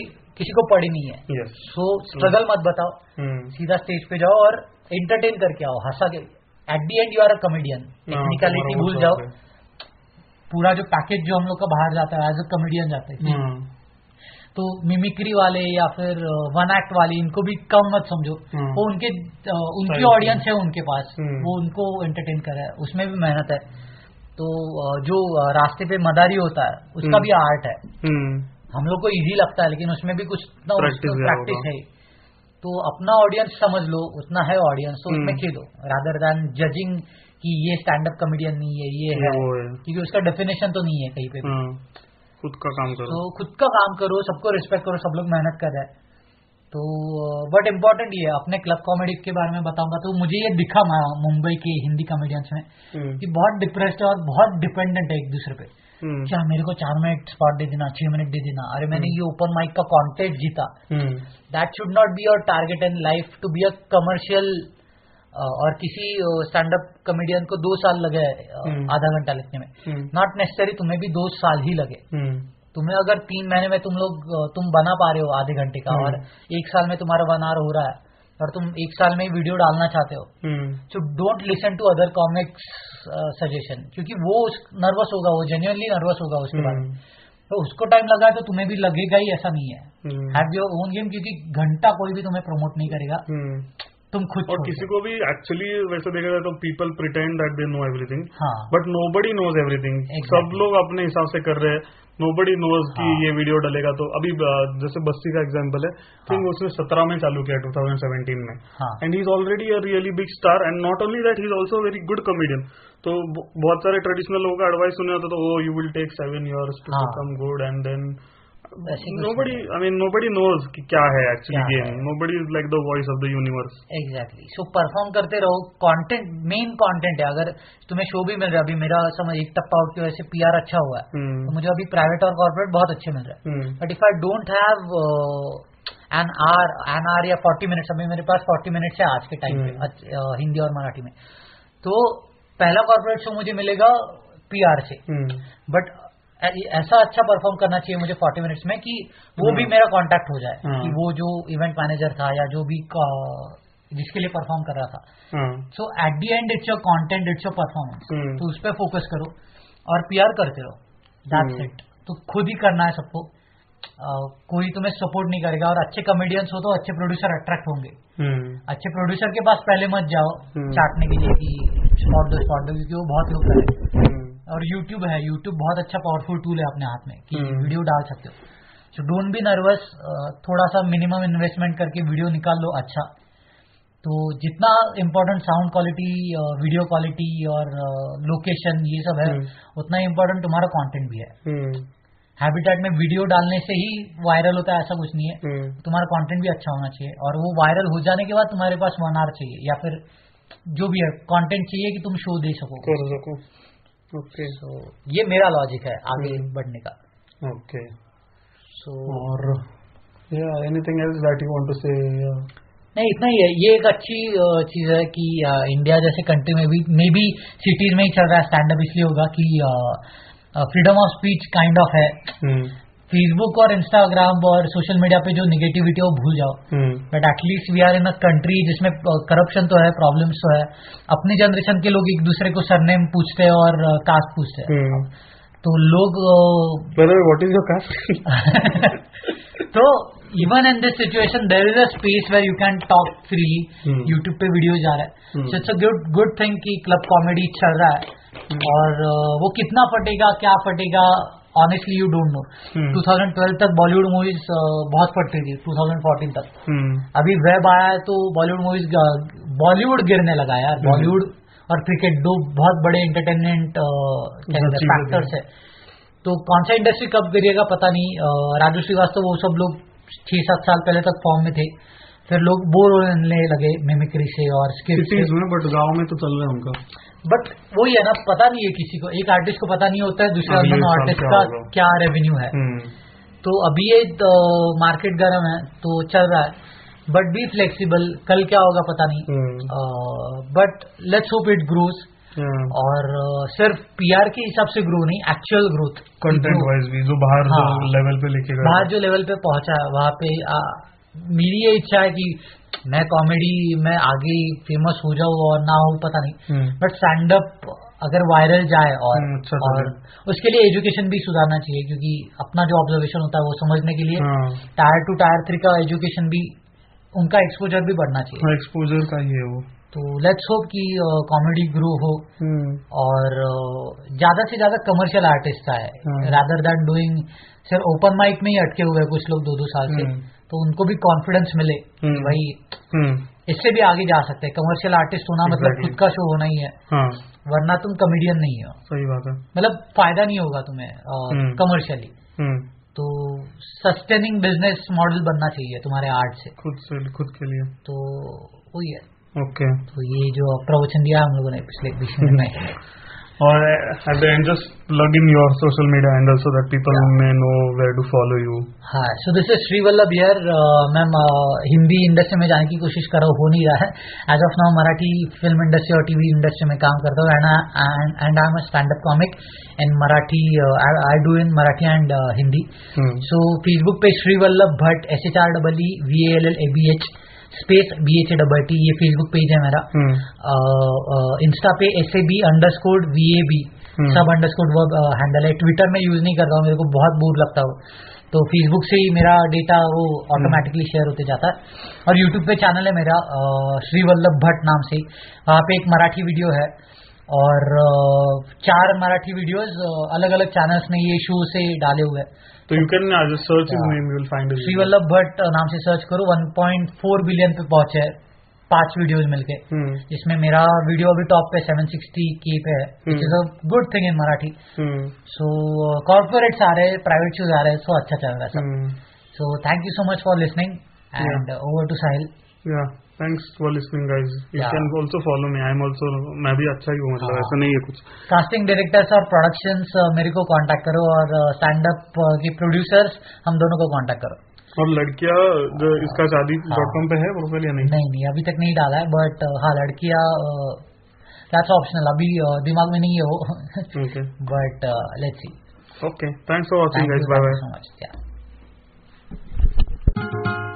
किसी को पड़ी नहीं है। Yes, सो स्ट्रगल मत बताओ। हम्म, सीधा स्टेज पे जाओ और एंटरटेन करके आओ हंसा के। At the end you are a comedian technicality भूल जाओ। पूरा जो पैकेज जो हम लोग का बाहर जाता है एज अ कॉमेडियन जाते हैं तो मिमिक्री वाले या फिर वन एक्ट वाले इनको भी कम मत समझो। हम्म। वो उनके उनकी ऑडियंस है उनके पास। हम्म। वो उनको एंटरटेन कर रहा है। उसमें भी मेहनत है। तो जो रास्ते पे मदारी होता है उसका हम्म। भी आर्ट है। हम लोग को इजी लगता है लेकिन उसमें भी कुछ ना है प्रैक्टिस है तो अपना ऑडियंस समझ लो उतना है ऑडियंस तो उसमें हम्म। खेलो। रादर देन जजिंग कि ये स्टैंड अप कॉमेडियन नहीं है ये है। क्योंकि उसका डेफिनेशन तो नहीं है कहीं पे भी। हाँ, खुद का काम करो। तो खुद का काम करो सबको रिस्पेक्ट करो सब लोग मेहनत कर रहे हैं। तो बट इम्पोर्टेंट ये अपने क्लब कॉमेडी के बारे में बताऊँगा तो मुझे ये दिखा मुंबई के हिंदी कॉमेडियंस में हम्म, कि बहुत डिप्रेस्ड है और बहुत डिपेंडेंट है एक दूसरे पे। हम्म, क्या मेरे को चार मिनट स्पॉट दे देना छह मिनट दे देना? अरे मैंने ये ओपन माइक का कॉन्टेस्ट जीता। हम्म, that should not be your target in life to be a commercial और किसी स्टैंड अप कॉमेडियन को दो साल लगे हम्म। आधा घंटा लिखने में। हम्म, नॉट नेसेसरी तुम्हें भी दो साल ही लगे। हम्म, तुम्हें अगर तीन महीने में तुम लोग तुम बना पा रहे हो आधे घंटे का हम्म। और एक साल में तुम्हारा वन आवर हो रहा है और तुम एक साल में ही वीडियो डालना चाहते हो। So don't listen to other comics suggestion क्योंकि वो नर्वस होगा वो जेन्यूनली नर्वस होगा उसके बाद। हम्म, तो उसको टाइम लगा तो तुम्हें भी लगेगा ही ऐसा नहीं है। हैव योर ओन गेम क्योंकि घंटा कोई भी तुम्हें प्रमोट नहीं करेगा। हम्म। तुम खुद और किसी को भी एक्चुअली वैसे देखा जाए तो people pretend that they know everything but nobody knows everything सब लोग अपने हिसाब से कर रहे हैं। नो बडी नोज़ कि। ये वीडियो डलेगा तो। अभी जैसे बस्ती का एग्ज़ाम्पल है थिंक हाँ। उसने सत्रह में चालू किया 2017 में। हाँ। And he is already a really big star and not only that he is also very good comedian तो बहुत सारे ट्रेडिशनल लोगों का एडवाइस सुने होता तो ओ you will take seven years to. Become good and then nobody I mean nobody knows कि क्या है एक्चुअली क्या गेम है। Nobody is like the voice of the universe exactly so perform करते रहो। कंटेंट मेन कंटेंट है। अगर तुम्हें शो भी मिल रहा है अभी मेरा समझ एक टप्पा आउट की वजह से पीआर अच्छा हुआ है तो मुझे अभी प्राइवेट और कॉर्पोरेट बहुत अच्छे मिल रहे हैं। But if I don't have an hour an hour या फोर्टी मिनट्स अभी मेरे पास फोर्टी मिनट्स है आज के टाइम हम्म। अच्छ- अ, हिंदी और मराठी में। तो पहला कॉर्पोरेट शो मुझे मिलेगा पीआर से। बट ऐसा अच्छा परफॉर्म करना चाहिए मुझे फोर्टी मिनट्स में कि वो भी हम्म। मेरा कांटेक्ट हो जाए। कि वो जो इवेंट मैनेजर था या जो भी जिसके लिए परफॉर्म कर रहा था so at the end it's your content it's your performance hmm. तो उस पर फोकस करो और पीआर करते रहो दैट्स हम्म। इट तो खुद ही करना है सबको कोई तुम्हें सपोर्ट नहीं करेगा और अच्छे कॉमेडियंस हो तो अच्छे प्रोड्यूसर अट्रैक्ट होंगे अच्छे प्रोड्यूसर के पास पहले मत जाओ हम्म। चाटने के लिए कि स्पॉट दो स्पॉट दो क्योंकि वो बहुत लोग करें और यूट्यूब है। यूट्यूब बहुत अच्छा पावरफुल टूल है अपने हाथ में कि हम्म। वीडियो डाल सकते हो। सो डोंट बी नर्वस थोड़ा सा मिनिमम इन्वेस्टमेंट करके वीडियो निकाल लो अच्छा। तो जितना important sound quality video quality और लोकेशन ये सब है हम्म। उतना इम्पोर्टेंट तुम्हारा कंटेंट भी है। हैबिटेट में वीडियो डालने से ही वायरल होता है ऐसा कुछ नहीं है। तुम्हारा कंटेंट भी अच्छा होना चाहिए और वो वायरल हो जाने के बाद तुम्हारे पास वन आवर चाहिए या फिर जो भी है कंटेंट चाहिए कि तुम शो दे सको। ओके सो ये मेरा लॉजिक है आगे हम्म। बढ़ने का। ओके सो और anything else that you want to say नहीं इतना ही है। ये एक अच्छी चीज़ है कि इंडिया जैसे कंट्री में भी मे बी सिटीज़ में ही चल रहा है स्टैंड अप इसलिए होगा कि freedom of speech kind of है। Hmm. फेसबुक और इंस्टाग्राम और सोशल मीडिया पे जो निगेटिविटी है वो भूल जाओ. But at least we are in a country जिसमें करप्शन तो है प्रॉब्लम्स तो है अपनी जनरेशन के लोग एक दूसरे को सरनेम पूछते हैं और कास्ट पूछते हैं Hmm. तो लोग अ, इज़ your caste? तो even in this situation there is a space where you can talk freely Hmm. YouTube पे वीडियो जा रहा है. So it's a good good thing कि क्लब कॉमेडी चल रहा है Hmm. और वो कितना फटेगा क्या फटेगा honestly you don't know Hmm. 2012 तक बॉलीवुड मूवीज़ बहुत फटती थी 2014 तक। Hmm. अभी वेब आया है तो बॉलीवुड मूवीज़ बॉलीवुड गिरने लगा यार। बॉलीवुड और क्रिकेट दो बहुत बड़े एंटरटेनमेंट चीज़ें फैक्टर्स है। तो कौन सा इंडस्ट्री कब गिरेगा पता नहीं। राजू श्रीवास्तव वो सब लोग छह सात साल पहले तक फॉर्म में थे। फिर लोग बोर होने लगे मिमिक्री से और स्किट से। में बट गाँव में तो चल रहा है उनका। बट वही है ना पता नहीं है किसी को। एक आर्टिस्ट को पता नहीं होता है दूसरे आर्टिस्ट का क्या रेवेन्यू है। Hmm. तो अभी ये मार्केट गर्म है तो चल रहा है। बट बी फ्लेक्सिबल कल क्या होगा पता नहीं. But let's hope it grows और uh, सिर्फ़ पीआर के हिसाब से ग्रो नहीं एक्चुअल ग्रोथ कंटेंट वाइज भी जो बाहर हाँ, जो। लेवल पे लिखेगा बाहर जो लेवल पे पहुँचा है वहाँ पे मेरी ये इच्छा है कि मैं कॉमेडी में आगे फ़ेमस हो जाऊँ और ना हो पता नहीं. बट स्टैंड अप अगर वायरल जाए और हम्म, अच्छा और उसके लिए एजुकेशन भी सुधारना चाहिए क्योंकि अपना जो ऑब्जर्वेशन होता है वो समझने के लिए हाँ। टायर टू टायर थ्री का एजुकेशन भी उनका एक्सपोजर भी बढ़ना चाहिए। एक्सपोजर का ही है वो। तो लेट्स होप कि कॉमेडी ग्रो हो हम्म। और ज़्यादा से ज़्यादा कमर्शियल आर्टिस्ट आए। रादर देन डूइंग सिर्फ़ ओपन माइक में ही अटके हुए कुछ लोग दो दो साल से हम्म। तो उनको भी कॉन्फिडेंस मिले कि हम्म। भाई इससे भी आगे जा सकते हैं। कमर्शियल आर्टिस्ट होना मतलब. खुद का शो होना ही है। हाँ। वरना तुम कॉमेडियन नहीं हो। सही बात है। मतलब फ़ायदा नहीं होगा तुम्हें। कमर्शियली तो सस्टेनिंग बिज़नेस मॉडल बनना चाहिए तुम्हारे आर्ट से। खुद से खुद के लिए। तो वही है। ओके तो ये जो प्रवचन दिया हम लोगों ने पिछले बीस मिनट में। और the end just plug in your social media handle so that people Yeah. may know where to follow you. हाँ so this is Shri Vallabh here ma'am Hindi industry में जाने की कोशिश कर रहा हूँ हो नहीं रहा है। As of now Marathi film industry और टीवी इंडस्ट्री में काम करता हूँ। And and I am stand up comic in Marathi I do in Marathi and Hindi so Facebook पे Shri Vallabh Bhatt S H R double E V L L A B H space B H A double T ये Facebook page है मेरा। हम्म। Insta पे S A B underscore V A B हम्म। सब underscore verb handle है। Twitter में use नहीं करता हूँ मेरे को बहुत बोर लगता हो। तो फेसबुक से ही मेरा डेटा वो ऑटोमेटिकली शेयर होते जाता है। और यूट्यूब पे चैनल है मेरा श्री वल्लभ भट्ट नाम से। वहाँ पे एक मराठी वीडियो है। और चार मराठी वीडियोस अलग अलग चैनल्स ने ये शो से डाले हुए हैं। So you can uh, just search his Yeah. name, you will Shri Vallabh Bhatt नाम से सर्च करो 1.4 बिलियन पे पहुँचे है पाँच वीडियोस मिलके जिसमें मेरा वीडियो अभी टॉप पे 760 के पे है which is a good thing in Marathi so corporates आ रहे हैं प्राइवेट शोज़ आ रहे हैं सो अच्छा चल रहा है सब so thank you so much for listening and over to Sahil Thanks for listening, guys. You Yeah. can also follow me. I'm also मैं भी अच्छा ही हूँ मतलब हाँ. ऐसा नहीं है कुछ कास्टिंग डायरेक्टर्स और प्रोडक्शंस मेरे को कांटेक्ट करो और स्टैंड अप के प्रोड्यूसर्स हम दोनों को कांटेक्ट करो और लड़कियाँ जो इसका शादी हाँ. डॉट कॉम पे है प्रोफ़ाइल या नहीं नहीं नहीं अभी तक नहीं डाला है बट हाँ लड़कियाँ दैट्स ऑप्शनल अभी uh, दिमाग में नहीं है वो but let's see Okay. Thanks for watching, thank guys. You Bye bye. So much